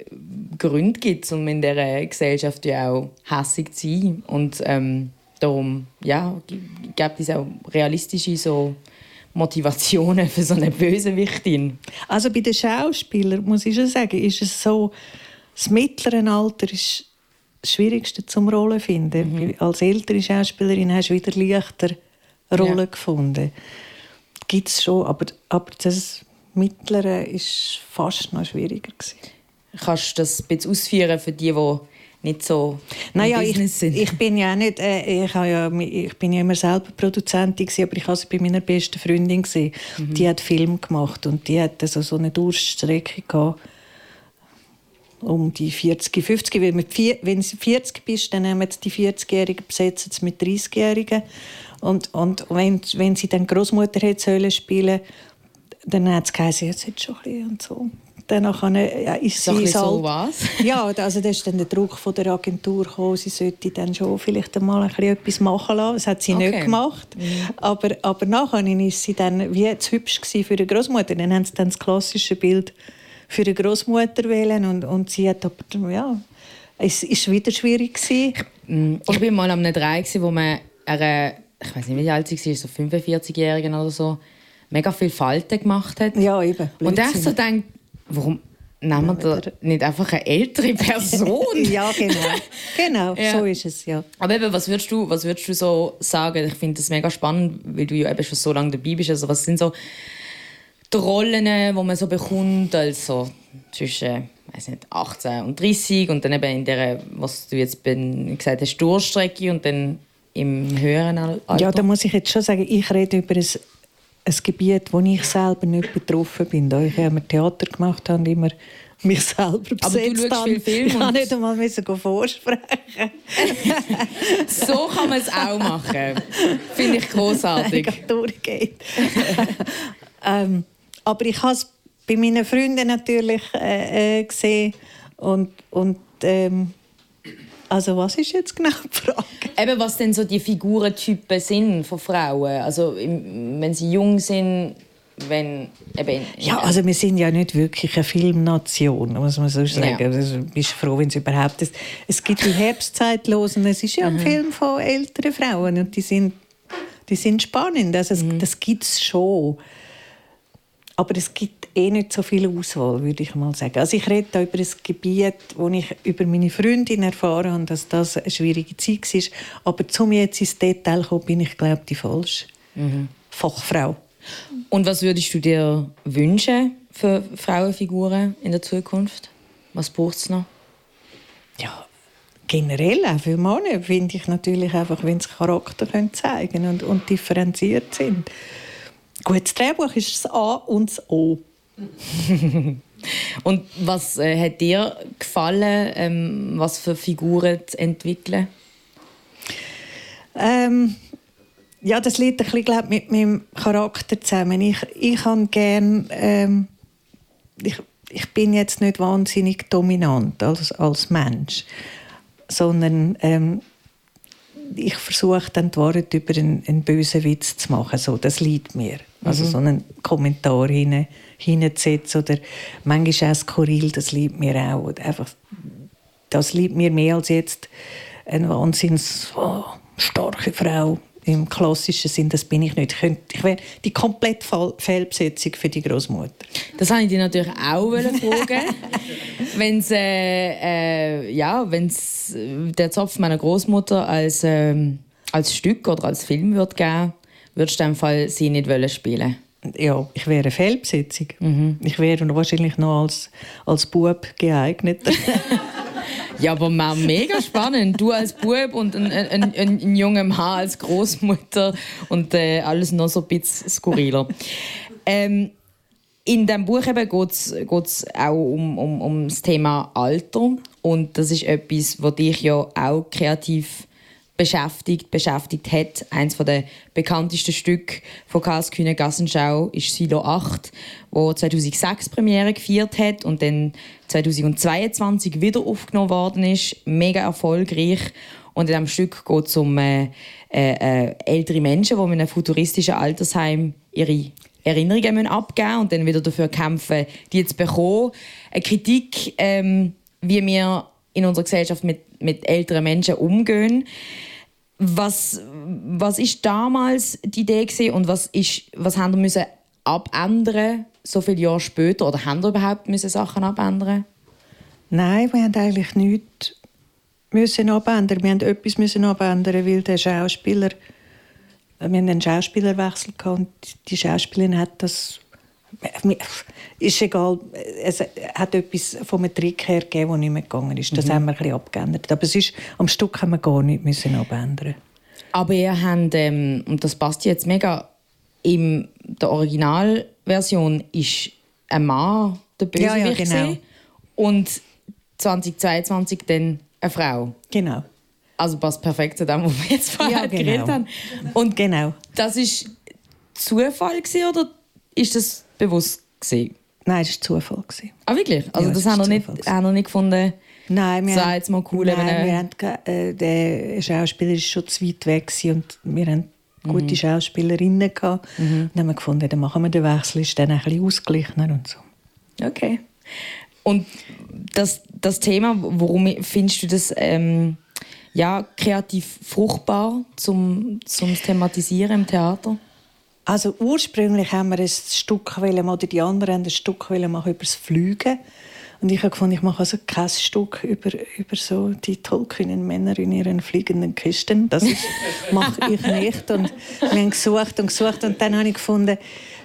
Gründe gibt, um in dieser Gesellschaft ja auch hässig zu sein. Und ähm, darum, ja, gibt es auch realistische so Motivationen *laughs* für so eine Bösewichtin. Also bei den Schauspielern, muss ich schon sagen, ist es so, das mittlere Alter ist das Schwierigste zum Rollen finden. Mhm. Als ältere Schauspielerin hast du wieder leichter Rollen ja. gefunden. Gibt es schon, aber, aber das Mittlere ist fast noch schwieriger gewesen. Kannst du das ein bisschen ausführen für die, die nicht so naja, ich, sind? Ich bin ja nicht, äh, ich, ja, ich bin ja immer selber Produzentin gewesen, aber ich war bei meiner besten Freundin gewesen. Mhm. Die hat Film gemacht und die hatte so, so eine Durststrecke gehabt um die 40, 50. Weil mit vier, wenn du 40 bist, dann nehmen die 40-Jährigen besetzen es mit 30-Jährigen. Und, und wenn, wenn sie dann Großmutter hätte spielen dann hat es geheißen, jetzt hat schon ein bisschen und so. Danach ja, ist sie so was? *laughs* *laughs* ja, also da ist dann der Druck von der Agentur gekommen, sie sollte dann schon vielleicht einmal ein bisschen etwas machen lassen. Das hat sie okay. nicht gemacht. Mhm. Aber, aber nachher ist sie dann wie zu hübsch für die Großmutter. Dann haben sie dann das klassische Bild für eine Großmutter wählen und, und sie hat aber, ja, es ist wieder schwierig gewesen. Mm, ich war mal am einem Drei, wo man eine, ich weiß nicht, wie alt sie war, so 45-Jährigen oder so, mega viel Falten gemacht hat. Ja, eben. Blödsinn. Und ich so denke, warum nehmen wir da nicht einfach eine ältere Person? *laughs* ja, genau. Genau, *laughs* ja. so ist es, ja. Aber eben, was würdest du, was würdest du so sagen? Ich finde das mega spannend, weil du ja eben schon so lange dabei bist. Also was sind so die Rollen, die man so bekommt, also zwischen weiß nicht, 18 und 30 und dann eben in der, was du jetzt gesagt hast, Durchstrecke und dann im höheren Alter? Ja, da muss ich jetzt schon sagen, ich rede über ein, ein Gebiet, wo ich selber nicht betroffen bin. Da ich immer Theater gemacht habe, immer mich selber besetzt Aber du schaust viel Film Ich kann nicht einmal müssen vorsprechen. *laughs* so kann man es auch machen. Finde ich *laughs* großartig. durchgeht. *laughs* ähm, aber ich habe es bei meinen Freunden natürlich äh, äh, gesehen und, und ähm, Also was ist jetzt genau die Frage? Eben, was denn so die Figurentypen sind von Frauen. Also wenn sie jung sind, wenn eben... Ja, also wir sind ja nicht wirklich eine Filmnation, muss man so sagen. Ja. Also, bist froh, wenn es überhaupt ist. Es gibt die Herbstzeitlosen, es ist ja ein mhm. Film von älteren Frauen und die sind, die sind spannend. Also mhm. das gibt es schon. Aber es gibt eh nicht so viel Auswahl, würde ich mal sagen. Also ich rede da über ein Gebiet, wo ich über meine Freundin erfahren habe, dass das eine schwierige Zeit war. Aber zum jetzt ins Detail kommen, bin ich, glaube ich, die falsche mhm. Fachfrau. Und was würdest du dir wünschen für Frauenfiguren in der Zukunft? Was braucht es noch? Ja, generell auch für Männer finde ich natürlich einfach, wenn sie Charakter können zeigen und, und differenziert sind. Gutes Drehbuch ist das A und das O. *laughs* und was äh, hat dir gefallen, ähm, was für Figuren zu entwickeln? Ähm, ja, das liegt ein bisschen, glaub, mit meinem Charakter zusammen. Ich, ich habe gern, ähm, ich, ich bin jetzt nicht wahnsinnig dominant als, als Mensch, sondern ähm, ich versuche dann die Wahrheit über einen, einen, bösen Witz zu machen. So, das liegt mir. Also mhm. so einen Kommentar hin, hinzusetzen oder manchmal auch skurril, das liegt mir auch. Einfach, das liegt mir mehr als jetzt eine wahnsinns oh, starke Frau im klassischen Sinn, das bin ich nicht. Ich, könnte, ich wäre die komplette Fehlbesetzung für die Großmutter. Das wollte ich dich natürlich auch *laughs* fragen. wenn es äh, äh, ja, wenn's der Zopf meiner Großmutter als, äh, als Stück oder als Film wird geben, würdest du in dem Fall sie nicht wollen spielen? Ja, ich wäre eine Fehlbesetzung. Mhm. Ich wäre wahrscheinlich noch als, als Bub geeignet. *laughs* Ja, aber mega spannend. Du als Bub und ein, ein, ein, ein junger Mann als Großmutter und äh, alles noch so ein bisschen skurriler. Ähm, in diesem Buch geht es auch um, um, um das Thema Alter. Und das ist etwas, was dich ja auch kreativ beschäftigt, beschäftigt hat. Eines der bekanntesten Stücke von Karls Kühne Gassenschau ist Silo 8, wo 2006 Premiere gefeiert hat und dann 2022 wieder aufgenommen worden ist. Mega erfolgreich. Und in diesem Stück geht es um äh, äh, ältere Menschen, die in einem futuristischen Altersheim ihre Erinnerungen abgeben müssen und dann wieder dafür kämpfen, die zu bekommen. Eine Kritik, ähm, wie wir in unserer Gesellschaft mit, mit älteren Menschen umgehen. Was, was ist damals die Idee gewesen und was, ist, was haben wir müssen abändern so viele Jahre später? Oder haben wir überhaupt müssen Sachen abändern? Nein, wir haben eigentlich nichts müssen abändern. Wir mussten etwas müssen abändern, weil der Schauspieler, wir haben einen Schauspielerwechsel gehabt und die Schauspielerin hat das ist egal, es hat etwas vom Trick her gegeben, das nicht mehr gegangen ist. Das mhm. haben wir ein bisschen abgeändert. Aber es ist, am Stück haben wir gar nicht müssen abändern. Aber ihr habt, ähm, und das passt jetzt mega, in der Originalversion ist ein Mann der Bösewicht ja, ja, genau. und 2022 dann eine Frau. Genau. Also passt perfekt zu dem, was wir jetzt vorher ja, genau. geredet haben. Und genau. das ist Zufall gewesen, oder ist das bewusst gewesen? Nein, es war Zufall. Ah, wirklich? Also ja, das haben wir nicht, haben nicht gefunden? Nein, wir haben, jetzt mal cool, nein, wir haben, äh, der Schauspieler war schon zu weit weg und wir haben gute mhm. Schauspielerinnen gehabt. Mhm. Und dann haben wir gefunden, dann machen wir den Wechsel, ist dann ein bisschen ausgeglichener und so. Okay. Und das, das Thema, warum findest du das ähm, ja, kreativ fruchtbar zum, zum Thematisieren im Theater? Also ursprünglich haben wir ein Stück wollen, oder die anderen haben ein Stück wollen machen über das Fliegen. Und ich habe gefunden, ich mache also kein Stück über, über so die tollkühnen Männer in ihren fliegenden Kisten. Das *laughs* mache ich nicht. Und wir haben gesucht und gesucht und dann habe ich gefunden,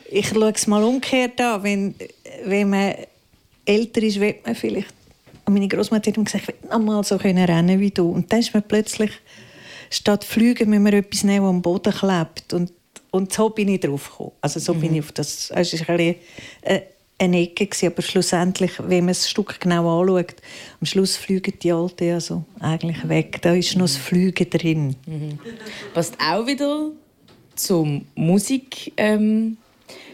ich schaue es mal umgekehrt an. Wenn, wenn man älter ist, wird man vielleicht... Meine Großmutter hat mir gesagt, ich will noch mal so rennen wie du. Und dann ist man plötzlich, statt fliegen, müssen wir etwas nehmen, das am Boden klebt. Und und so bin ich drauf gekommen. Also so mhm. bin ich auf das. Es war ein äh, eine Ecke, aber schlussendlich, wenn man das Stück genau anschaut, am Schluss fliegen die Alten also eigentlich weg. Da ist noch das Fliegen drin. Mhm. Passt auch wieder zum Musik. Ähm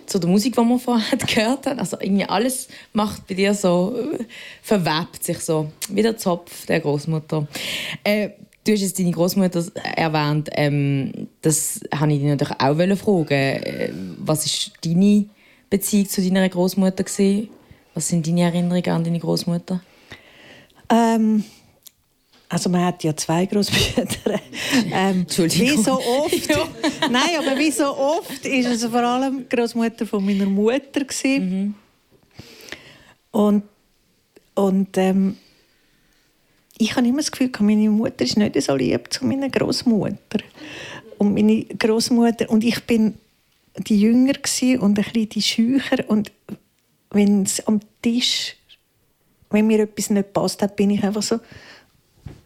zu der Musik, die wir vorher *laughs* gehört haben. Also irgendwie alles macht bei dir so, äh, verwebt sich so, wie der Zopf der Großmutter. Äh, du hast jetzt deine Großmutter erwähnt. Ähm, das habe ich dich natürlich auch fragen. Äh, was ist deine Beziehung zu deiner Großmutter Was sind deine Erinnerungen an deine Großmutter? Ähm, also man hat ja zwei Großbrüder. *laughs* Ähm, wie so oft. *laughs* ja. Nein, aber wie so oft ist es vor allem die Großmutter von meiner Mutter mhm. Und und ähm, ich habe immer das Gefühl, meine Mutter ist nicht so lieb zu meiner Großmutter. Und meine Großmutter und ich bin die Jünger und ein bisschen die Schücher und wenn es am Tisch, wenn mir etwas nicht passt hat, bin ich einfach so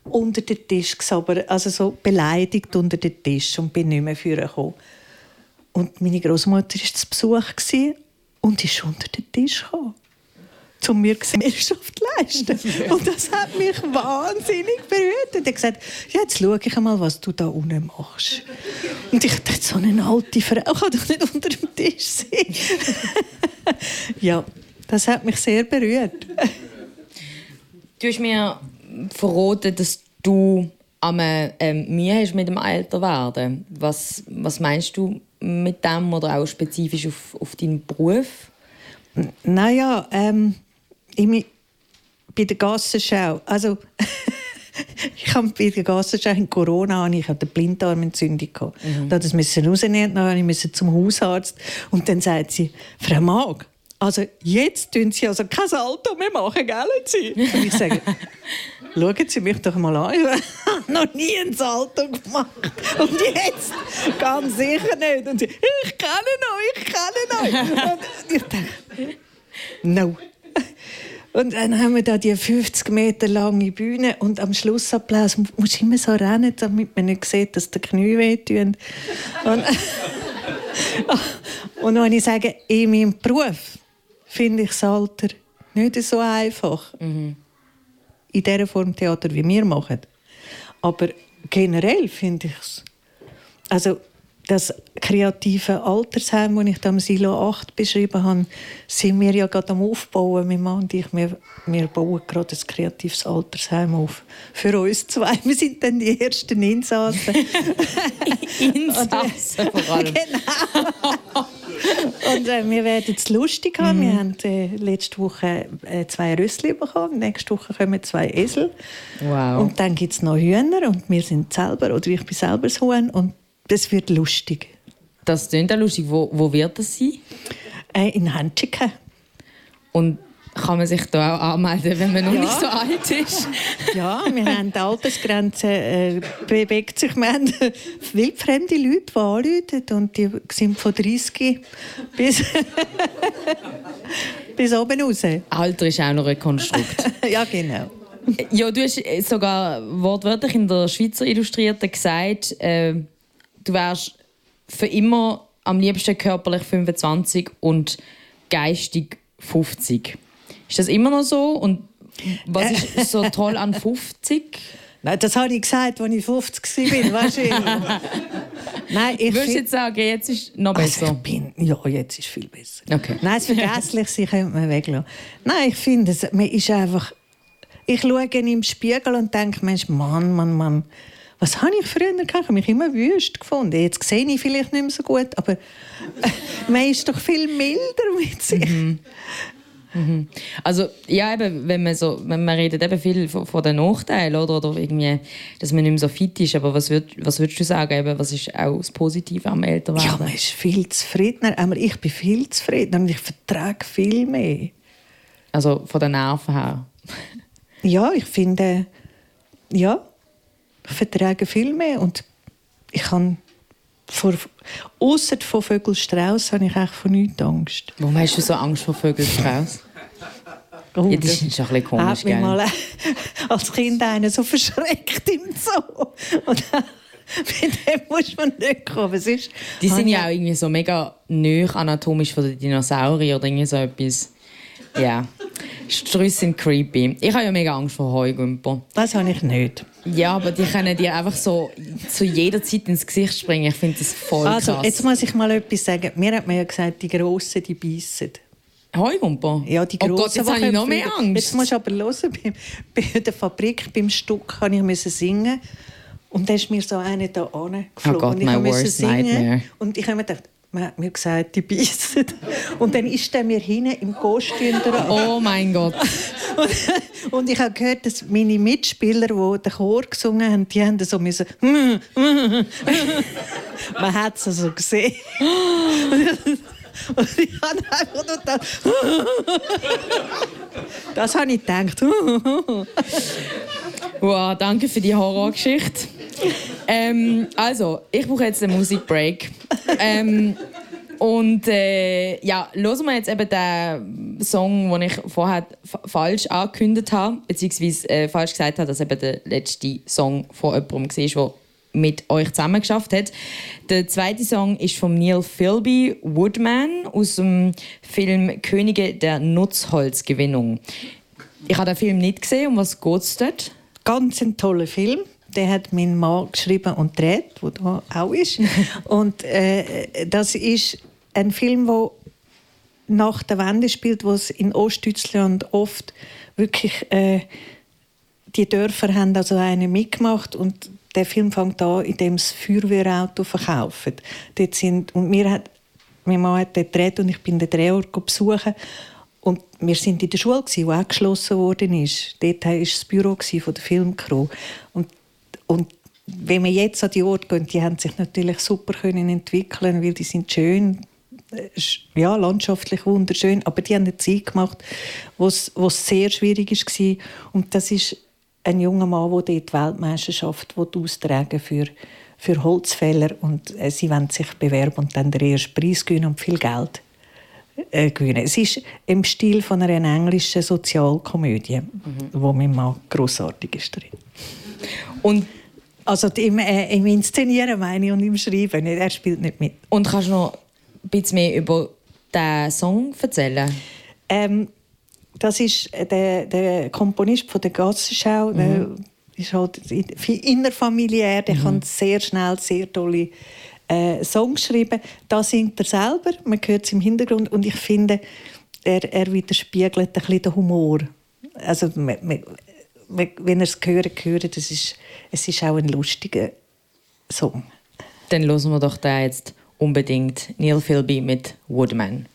unter den Tisch gesabbert, also so beleidigt unter den Tisch und bin nicht mehr vorgekommen. Und meine Großmutter war zu Besuch und ist unter den Tisch gekommen um mir Gesellschaft zu leisten. Und das hat mich wahnsinnig berührt. Und er hat gesagt, ja, jetzt schau ich einmal, was du da unten machst. Und ich dachte, so eine alte Frau kann doch nicht unter dem Tisch sein. *laughs* ja, das hat mich sehr berührt. Du hast mir verraten, dass du am ähm, Mühe hast mit dem Älterwerden. Was, was meinst du mit dem oder auch spezifisch auf, auf deinen Beruf? Naja, ähm, ich, bei der Gassenschau, also *laughs* ich habe bei der Gassenschau in Corona ich hatte eine Blinddarmentzündung Mhm. Da das müssen rausnehmen, dann musste ich zum Hausarzt und dann sagt sie, Frau Mag, also jetzt tun Sie also kein Salto mehr machen, gell Sie? *laughs* Und ich sage, schauen Sie mich doch mal an, ich habe *laughs* noch nie ein Salto gemacht und jetzt ganz sicher nicht. Und sie, ich kenne noch, ich kenne noch. Und ich dachte, no. *laughs* Und dann haben wir da die 50 Meter lange Bühne und am Schlussapplaus muss immer so rennen, damit man nicht sieht, dass die Knie wehtun. Und, *laughs* und wenn ich sage, in meinem Beruf finde ich das Alter nicht so einfach. Mhm. In dieser Form Theater, wie wir machen. Aber generell finde ich es. Also, das kreative Altersheim, das ich da im Silo 8 beschrieben habe, sind wir ja gerade am Aufbauen. Mein Mann und ich, wir, wir bauen gerade ein kreatives Altersheim auf. Für uns zwei. Wir sind dann die ersten Insassen. *laughs* Insassen vor allem. *laughs* genau. Und äh, wir werden es lustig haben. Mhm. Wir haben äh, letzte Woche äh, zwei Rössli bekommen. Nächste Woche kommen zwei Esel. Wow. Und dann gibt es noch Hühner. Und wir sind selber, oder ich bin selber das Huhn. Und das wird lustig. Das klingt auch lustig. Wo, wo wird das sein? Äh, in Handschiken. Und kann man sich da auch anmelden, wenn man noch ja. nicht so alt ist? *laughs* ja, wir haben die Altersgrenze äh, bewegt sich. Wir haben *laughs* wildfremde Leute, die anrufen und die sind von 30 bis, *laughs* bis oben raus. Alter ist auch noch ein Konstrukt. ja, genau. Ja, du hast sogar wortwörtlich in der Schweizer Illustrierten gesagt, äh, du wärst für immer am liebsten körperlich 25 und geistig 50. Ist das immer noch so? Und was ist so toll an 50? Nein, das habe ich gesagt, als ich 50 war, wahrscheinlich. *laughs* Nein, ich Würdest du jetzt sagen, jetzt ist es noch besser? Also ich bin, ja, jetzt ist es viel besser. Okay. Nein, das Vergessliche könnte man weglassen. Nein, ich finde, man ist einfach... Ich schaue im Spiegel und denke, Mensch, Mann, Mann, Mann, was habe ich früher gehabt? Ich habe mich immer wüst gefunden. Jetzt sehe ich vielleicht nicht mehr so gut, aber *laughs* man ist doch viel milder mit sich. Mhm. Mhm. Also ja, eben, wenn man so, wenn man redet eben viel von, von den Nachteilen oder, oder irgendwie, dass man nicht mehr so fit ist. Aber was, würd, was würdest du sagen? Eben, was ist auch das Positive am Älterwerden? Ja, man ist viel zufriedener. Aber ich bin viel zufriedener und ich vertrage viel mehr. Also von den Nerven her? ja, ich finde, ja, ich vertrage viel mehr und ich kann vor, ausser von Vögelstrauß habe ich eigentlich von nichts Angst. Warum hast du so Angst vor Vögelstrauß? *laughs* Oh, ja, das ist schon ein bisschen komisch, hat mich mal als Kind einer so verschreckt im Zoo. Und *laughs* mit dem muss man nicht kommen. Ist, die sind ja auch irgendwie so mega nöch anatomisch von den Dinosauriern oder irgendwie so etwas. Ja. Strüsse sind creepy. Ich habe ja mega Angst vor Heugümper. Das habe ich nicht. Ja, aber die können dir einfach so zu jeder Zeit ins Gesicht springen. Ich finde das voll Also, krass. jetzt muss ich mal etwas sagen. Mir hat man ja gesagt, die Grossen, die beißen. Heugumper? Ja, die oh Grossen. Gott, jetzt habe ich noch mehr. Angst. Jetzt musst du aber hören, bei, bei der Fabrik, beim Stück, musste ich müssen singen. Und dann ist mir so einer da geflogen. Oh Gott, und ich musste singen. nightmare. Und ich habe mir gedacht, man hat mir gesagt, die beißen. Und dann ist der mir hinten im Kostüm dran. Oh mein Gott. Und, *laughs* und ich habe gehört, dass meine Mitspieler, die den Chor gesungen haben, die haben so müssen. *laughs* Man hat es also gesehen. *laughs* Und ich habe einfach nur gedacht. *laughs* Das habe ich gedacht. *laughs* Wow, danke für die Horrorgeschichte. ähm, also, ich brauche jetzt einen Musikbreak. Ähm, und äh, ja, hören wir jetzt eben den Song, den ich vorher falsch angekündigt habe, beziehungsweise äh, falsch gesagt habe, dass eben der letzte Song von jemandem war, der mit euch zusammen geschafft hat. Der zweite Song ist von Neil Philby, Woodman, aus dem Film Könige der Nutzholzgewinnung. Ich habe den Film nicht gesehen. Um was geht es dort? Ganz ein toller Film. Den hat mein Mann geschrieben und gedreht, der da auch ist. *laughs* und äh, das ist ein Film, der nach der Wende spielt, wo es in Ostdeutschland oft wirklich äh, die Dörfer haben also eine mitgemacht und der Film fängt an, indem sie Feuerwehrauto verkaufen. Dort sind, und mir hat, mein Mann hat den gedreht und ich bin den Drehort besuchen und wir sind in der Schule, die auch geschlossen ist. Dort war das Büro von der Filmcrew. Und, und wenn wir jetzt an die Orte gehen, die haben sich natürlich super können entwickeln, weil die sind schön, äh, ja, landschaftlich wunderschön, aber die haben eine Zeit gemacht, es wo es sehr schwierig war. Und das ist ein junger Mann, der dort die Weltmeisterschaft austragen für für Holzfäller und äh, sie wollen sich bewerben und dann den ersten Preis gewinnen und viel Geld äh, gewinnen. Es ist im Stil von einer englischen Sozialkomödie, wo mein Mann grossartig ist drin. Und, Also im, äh, im Inszenieren meine ich und im Schreiben. Er spielt nicht mit. und kannst du noch ein bisschen mehr über diesen Song erzählen? Ähm, das ist äh, der, der Komponist von der Gassenschau. Der ist halt in- innerfamiliär. Der kann sehr schnell sehr tolle äh, Songs schreiben. Da singt er selber. Man hört es im Hintergrund. Und ich finde, er, er widerspiegelt ein bisschen den Humor. Also, man, man, wenn er es hört, hört das ist, es ist auch ein lustiger Song. Dann hören wir doch den jetzt unbedingt. Neil Philby mit Woodman.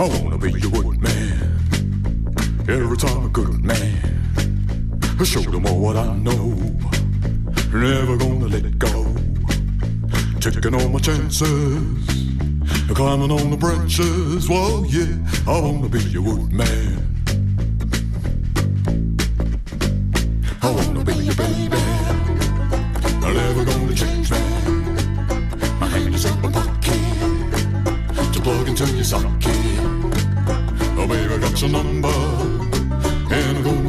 I wanna be your woodman. Every time a good man. I show them all what I know. Never gonna let go. Taking all my chances. Climbing on the branches. Whoa, yeah. I wanna be your woodman. I wanna be your baby. I'm never gonna change man. My hand is up in my pocket to plug into your socket. Baby, I got your number, and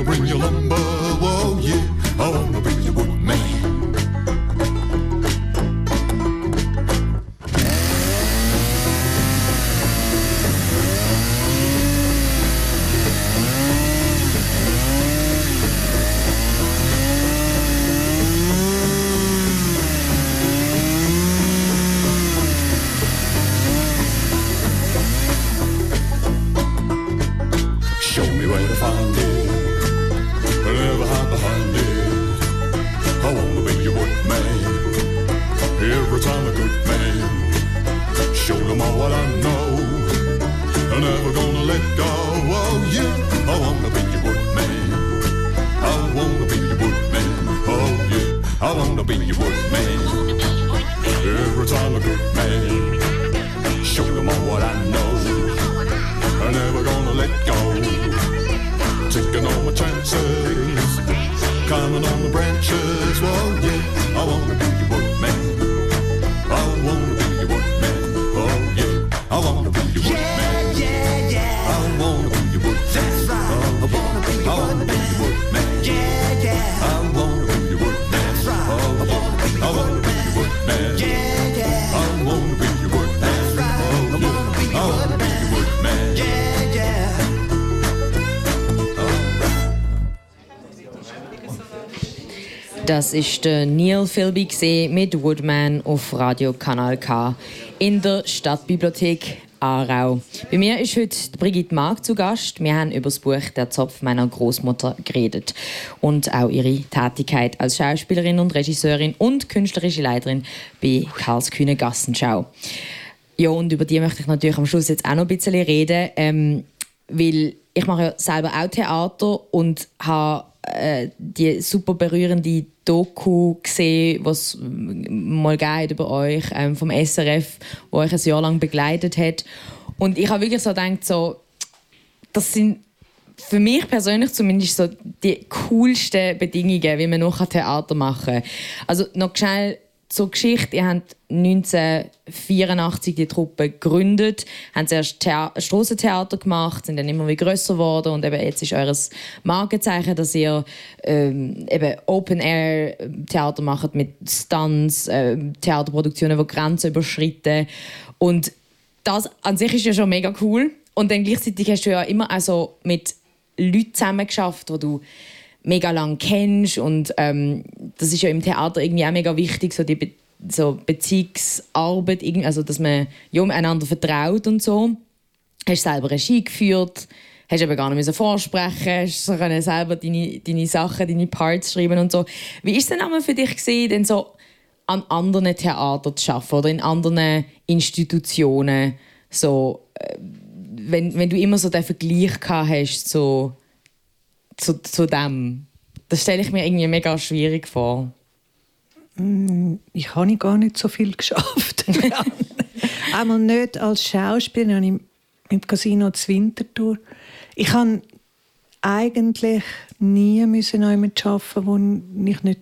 Das ist der Neil Philby mit Woodman auf Radio Kanal K in der Stadtbibliothek Aarau. Bei mir ist heute Brigitte Mark zu Gast. Wir haben über das Buch Der Zopf meiner Großmutter geredet und auch ihre Tätigkeit als Schauspielerin und Regisseurin und künstlerische Leiterin bei Karlskühne Gassenschau. Ja, und über die möchte ich natürlich am Schluss jetzt auch noch ein bisschen reden, ähm, weil ich mache ja selber auch Theater und habe äh, die super berührende Doku gesehen, was mal geht über euch ähm, vom SRF, wo euch ein Jahr lang begleitet hat. Und ich habe wirklich so gedacht, so, das sind für mich persönlich zumindest so die coolsten Bedingungen, wie man noch Theater machen kann. Also noch schnell zur Geschichte. Ihr habt 1984 die Truppe gegründet, haben zuerst Thea Strassentheater gemacht, sind dann immer wieder grösser geworden und eben jetzt ist eures Markenzeichen, dass ihr ähm, eben Open-Air-Theater macht mit Stunts, äh, Theaterproduktionen, die Grenzen überschritten und das an sich ist ja schon mega cool und dann gleichzeitig hast du ja immer also mit Leuten zusammen geschafft, wo du mega lang kennst und ähm, das ist ja im Theater irgendwie auch mega wichtig, so die Be so Beziehungsarbeit, also dass man ja, einander vertraut und so. Hast selber Regie geführt, hast aber gar nicht vorsprechen, hast so können selber deine, deine Sachen, deine Parts schreiben und so. Wie ist denn für dich gesehen, denn so an anderen Theatern zu arbeiten oder in anderen Institutionen, so, äh, wenn, wenn du immer so den Vergleich gehabt hast, so zu, zu dem. Das stelle ich mir irgendwie mega schwierig vor. Mm, ich habe gar nicht so viel *laughs* geschafft. *laughs* Einmal nicht als Schauspielerin im Casino Zwintertour. Ich habe eigentlich nie müssen arbeiten, wo ich nicht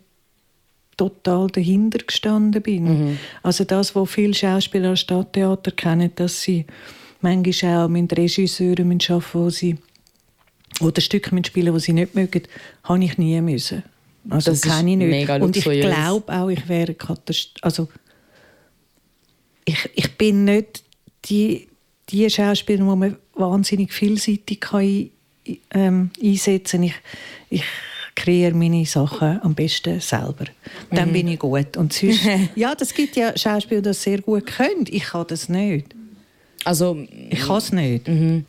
total dahinter gestanden bin. Mhm. Also das, was viele Schauspieler als Stadttheater kennen, dass sie manchmal auch mit Regisseuren arbeiten, wo sie oder Stücke mitspielen, die sie nicht mögen, habe ich nie müssen. Also das kann ich nicht. Mega Und ich glaube auch, ich wäre also ich, ich bin nicht die, die Schauspielerin, die man wahnsinnig vielseitig kann, ähm, einsetzen kann. Ich, ich kreiere meine Sachen am besten selber. Dann mhm. bin ich gut. Und sonst, *laughs* ja, das gibt ja Schauspieler, die das sehr gut können. Ich kann das nicht. Also, ich kann es nicht. Mhm.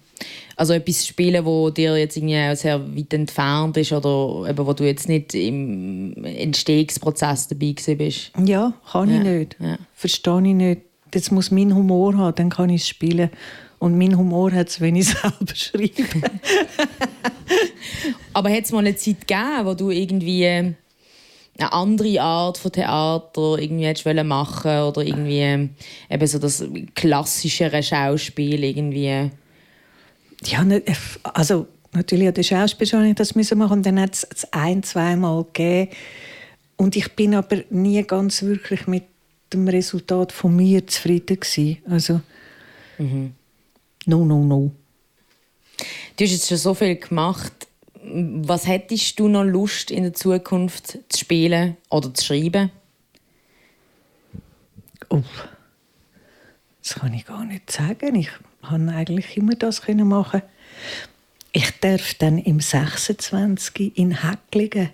Also etwas spielen, wo dir jetzt irgendwie sehr weit entfernt ist oder eben, wo du jetzt nicht im Entstehungsprozess dabei bist? Ja, kann ja. ich nicht. Ja. Verstehe ich nicht. Das muss mein Humor haben, dann kann ich es spielen. Und mein Humor hat es, wenn ich *laughs* selber schreibe. *laughs* Aber hat es mal eine Zeit gegeben, wo du irgendwie eine andere Art von Theater irgendwie hättest machen oder irgendwie eben so das klassischere Schauspiel irgendwie ja, ne, also natürlich hat der Schauspieler das müssen machen und dann hat es ein, zweimal gegeben. Und ich bin aber nie ganz wirklich mit dem Resultat von mir zufrieden gewesen. Also, mhm. no, no, no. Du hast jetzt schon so viel gemacht. Was hättest du noch Lust in der Zukunft zu spielen oder zu schreiben? Oh, das kann ich gar nicht sagen. Ich habe eigentlich immer das machen. Ich darf dann im 26. in Häcklingen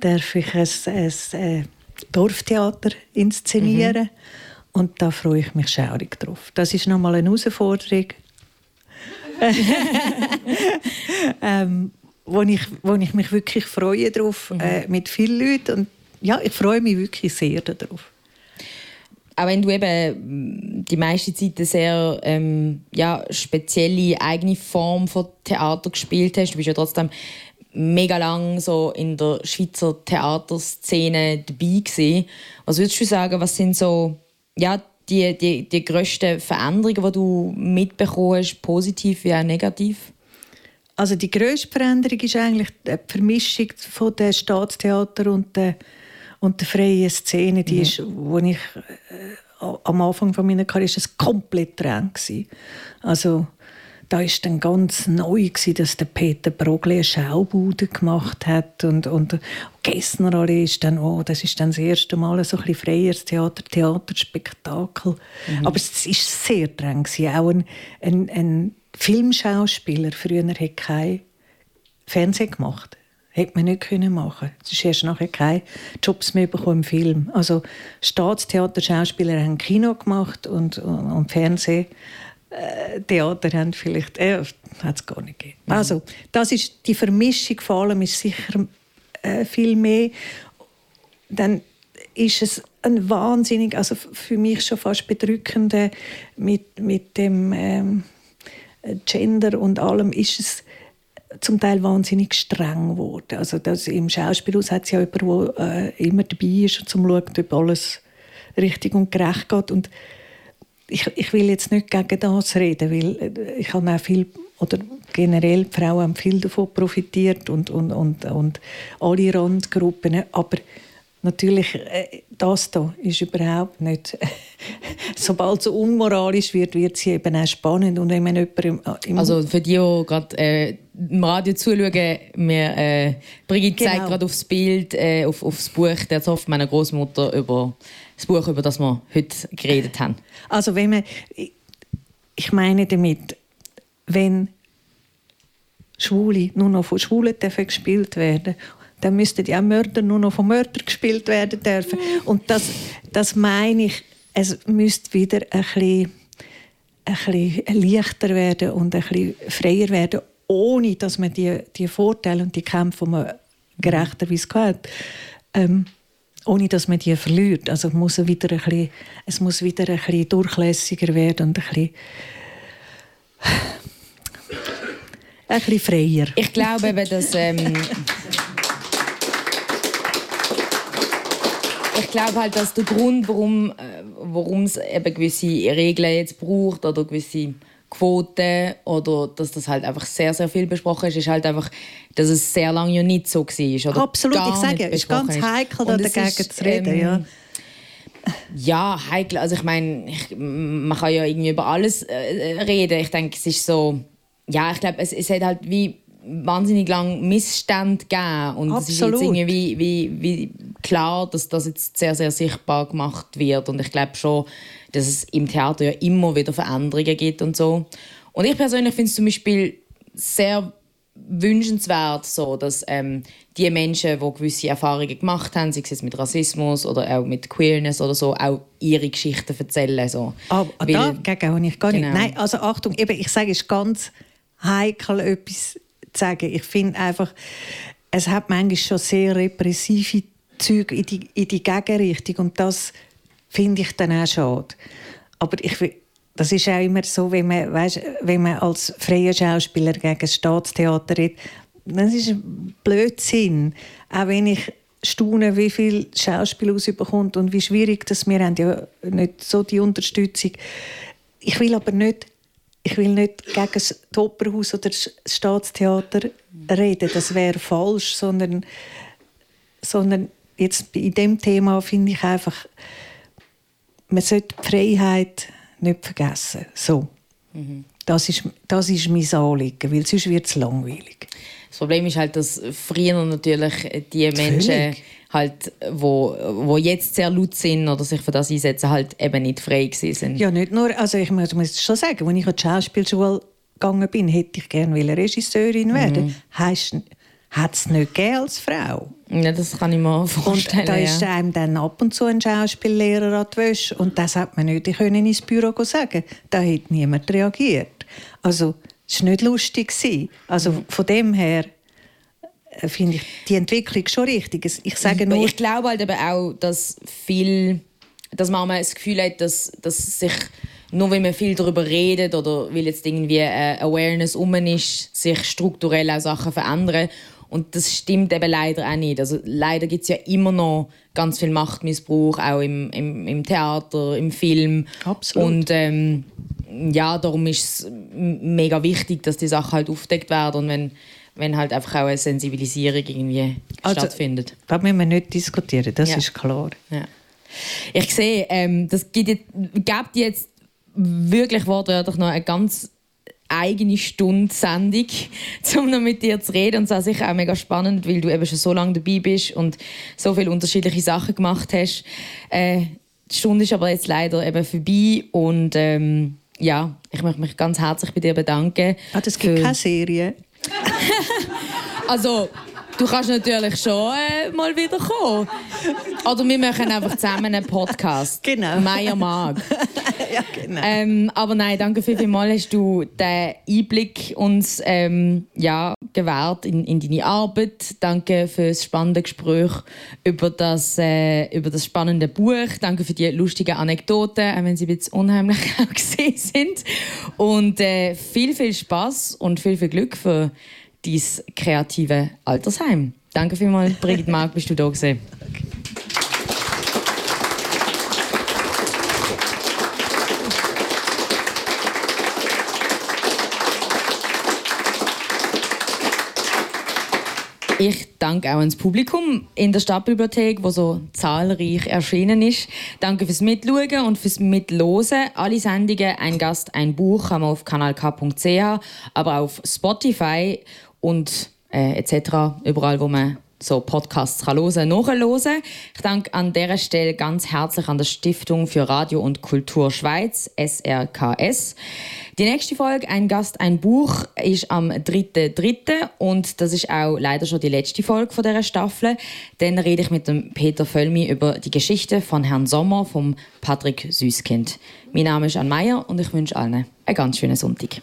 darf ich ein, ein, ein Dorftheater inszenieren mhm. und da freue ich mich schaurig drauf. Das ist nochmal eine Herausforderung, *laughs* ähm, wo, ich, wo ich mich wirklich freue drauf mhm. äh, mit vielen Leuten und ja, ich freue mich wirklich sehr darauf auch wenn du eben die meiste Zeit eine sehr ähm, ja, spezielle eigene Form von Theater gespielt hast, du bist ja trotzdem mega lang so in der Schweizer Theaterszene dabei gewesen. Was würdest du sagen, was sind so ja, die, die, die grössten Veränderungen, die du mitbekommen hast, positiv wie auch negativ? Also die grösste Veränderung ist eigentlich die Vermischung von der Staatstheater und der und die freie Szene, die mhm. ist, wo ich äh, am Anfang von meiner Karriere ist es komplett dran Also da ist dann ganz neu gewesen, dass der Peter Brogli eine Schaubude gemacht hat und und Gessner alle ist dann oh das ist dann das erste Mal so ein bisschen freies Theater Theaterspektakel mhm. aber es ist sehr dran gewesen. auch ein, ein, ein Filmschauspieler früher hat kein Fernsehen gemacht hätte man nicht können machen. Es ist erst nachher keine Jobs mehr bekommen im Film. Also Staatstheater Schauspieler haben Kino gemacht und, und, und Fernsehen äh, Theater haben vielleicht, äh, hat es gar nicht gegeben. Mhm. Also, das ist die Vermischung vor allem ist sicher äh, viel mehr. Dann ist es ein wahnsinnig, also für mich schon fast bedrückende mit, mit dem ähm, Gender und allem ist es zum Teil wahnsinnig streng geworden. Also das, im Schauspielhaus hat es ja jemanden, der äh, immer dabei ist, um zu schauen, ob alles richtig und gerecht geht. Und ich, ich will jetzt nicht gegen das reden, weil äh, ich habe auch viel oder generell die Frauen haben viel davon profitiert und, und, und, und alle Randgruppen, aber natürlich äh, das da ist überhaupt nicht *laughs* sobald es so unmoralisch wird wird sie eben auch spannend und wenn man im, im also für die die gerade äh, im Radio zuschauen wir äh, Brigitte genau. zeigt gerade aufs Bild äh, auf, aufs Buch der Zoff meiner Großmutter über das Buch, über das wir heute geredet haben. Also wenn man, ich meine damit, wenn Schwule nur noch von Schwulen dürfen gespielt werden dann müssten ja Mörder nur noch von Mördern gespielt werden dürfen. Und das, das meine ich, es müsste wieder ein bisschen, ein bisschen leichter werden und ein bisschen freier werden, ohne dass man die, die Vorteile und die Kämpfe, die man gerechterweise hat, ähm, ohne dass man die verliert. Also muss wieder ein bisschen, es muss wieder ein bisschen durchlässiger werden und ein bisschen, ein bisschen freier. Ich glaube eben, dass... Ähm ich glaube halt, dass der Grund, warum äh, es eben gewisse Regeln jetzt braucht oder gewisse Quoten oder dass das halt einfach sehr, sehr viel besprochen ist, ist halt einfach, dass es sehr lange ja nicht so war. Oder Absolut, ich sage, es ist ganz heikel, da dagegen ist, zu reden. Ähm, ja. *laughs* ja, heikel. Also ich meine, man kann ja irgendwie über alles äh, reden. Ich denke, es ist so, ja, ich glaube, es, es hat halt wie wahnsinnig lang Missstände gegeben und Absolut. es ist jetzt irgendwie wie, wie, klar, dass das jetzt sehr, sehr sichtbar gemacht wird und ich glaube schon, dass es im Theater ja immer wieder Veränderungen gibt und so. Und ich persönlich finde es zum Beispiel sehr wünschenswert, so, dass ähm, die Menschen, die gewisse Erfahrungen gemacht haben, sei es mit Rassismus oder auch mit Queerness oder so, auch ihre Geschichten erzählen. So. Aber Weil, dagegen habe ich gar nicht. Genau. Nein, also Achtung, eben, ich sage, es ist ganz heikel, etwas sagen. Ich finde einfach, es hat manchmal schon sehr repressive Züge in die, in die Gegenrichtung und das finde ich dann auch schade. Aber ich, das ist auch immer so, wenn man, weißt, wenn man als freier Schauspieler gegen das Staatstheater redet, das ist Blödsinn. Auch wenn ich staune, wie viel Schauspiel rausbekommt und wie schwierig das wir haben ja nicht so die Unterstützung. Ich will aber nicht, ich will nicht gegen das Opernhaus oder das Staatstheater reden, das wäre falsch, sondern, sondern jetzt in dem Thema finde ich einfach, man sollte die Freiheit nicht vergessen. So. Mhm. Das, ist, das ist mein Anliegen, weil sonst wird es langweilig. Das Problem ist halt, dass früher natürlich die Menschen, halt, wo, wo jetzt sehr laut sind oder sich für das einsetzen, halt eben nicht frei sind. Ja, nicht nur, also ich muss, muss schon sagen, als ich an die Schauspielschule gegangen bin, hätte ich gerne Regisseurin werden. Mhm. Heißt, hat es nicht gegeben als Frau. Ja, das kann ich mir vorstellen. Und da ist einem dann ab und zu ein Schauspiellehrer an die Wäsche und das hat man nicht können ins Büro sagen. Da hat niemand reagiert. Also es war nicht lustig. Also mhm. von dem her äh, finde ich die Entwicklung schon richtig. Ich, sage nur, ich glaube halt eben auch, dass viel, dass man das Gefühl hat, dass, dass sich nur weil man viel darüber redet oder weil jetzt irgendwie äh, Awareness um ist, sich strukturell auch Sachen verändern. Und das stimmt eben leider auch nicht. Also leider gibt es ja immer noch ganz viel Machtmissbrauch, auch im, im, im Theater, im Film. Absolut. Und ähm, ja, darum ist es mega wichtig, dass die Sachen halt aufdeckt werden und wenn, wenn halt einfach auch eine Sensibilisierung irgendwie also, stattfindet. Das müssen wir nicht diskutieren, das ja. ist klar. Ja. Ich sehe, ähm, das gibt jetzt, gibt jetzt wirklich wortwörtlich noch eine ganz eigene Stunde Sendung, *laughs* um noch mit dir zu reden. Und es war sicher auch mega spannend, weil du eben schon so lange dabei bist und so viele unterschiedliche Sachen gemacht hast. Äh, die Stunde ist aber jetzt leider eben vorbei und ähm, ja, ich möchte mich ganz herzlich bei dir bedanken. Ah, das gibt keine Serie? *laughs* also, du kannst natürlich schon äh, mal wieder kommen. Oder wir machen einfach zusammen einen Podcast. *laughs* Genau. Meier mag. *laughs* ja, genau. Ähm, aber nein, danke vielmals, hast du den Einblick uns ähm, ja, gewährt in, in deine Arbeit. Danke für das spannende Gespräch über das, äh, über das spannende Buch. Danke für die lustigen Anekdoten, auch wenn sie ein bisschen unheimlich *laughs* auch gesehen sind. Und äh, viel, viel Spaß und viel, viel Glück für dein kreative Altersheim. Danke vielmals, Brigitte Mark, bist du da gewesen. Ich danke auch ans Publikum in der Stadtbibliothek, wo so zahlreich erschienen ist. Danke fürs Mitschauen und fürs Mitlosen. Alle Sendungen, ein Gast, ein Buch, kann man auf kanalk.ch, aber auf Spotify und äh, etc. Überall, wo man so Podcasts kann hören, nachhören. Ich danke an dieser Stelle ganz herzlich an der Stiftung für Radio und Kultur Schweiz, SRKS. Die nächste Folge, ein Gast, ein Buch, ist am 3.3. und das ist auch leider schon die letzte Folge von dieser Staffel. Dann rede ich mit dem Peter Völlmi über die Geschichte von Herrn Sommer vom Patrick Süßkind. Mein Name ist Anne Meyer und ich wünsche allen einen ganz schönen Sonntag.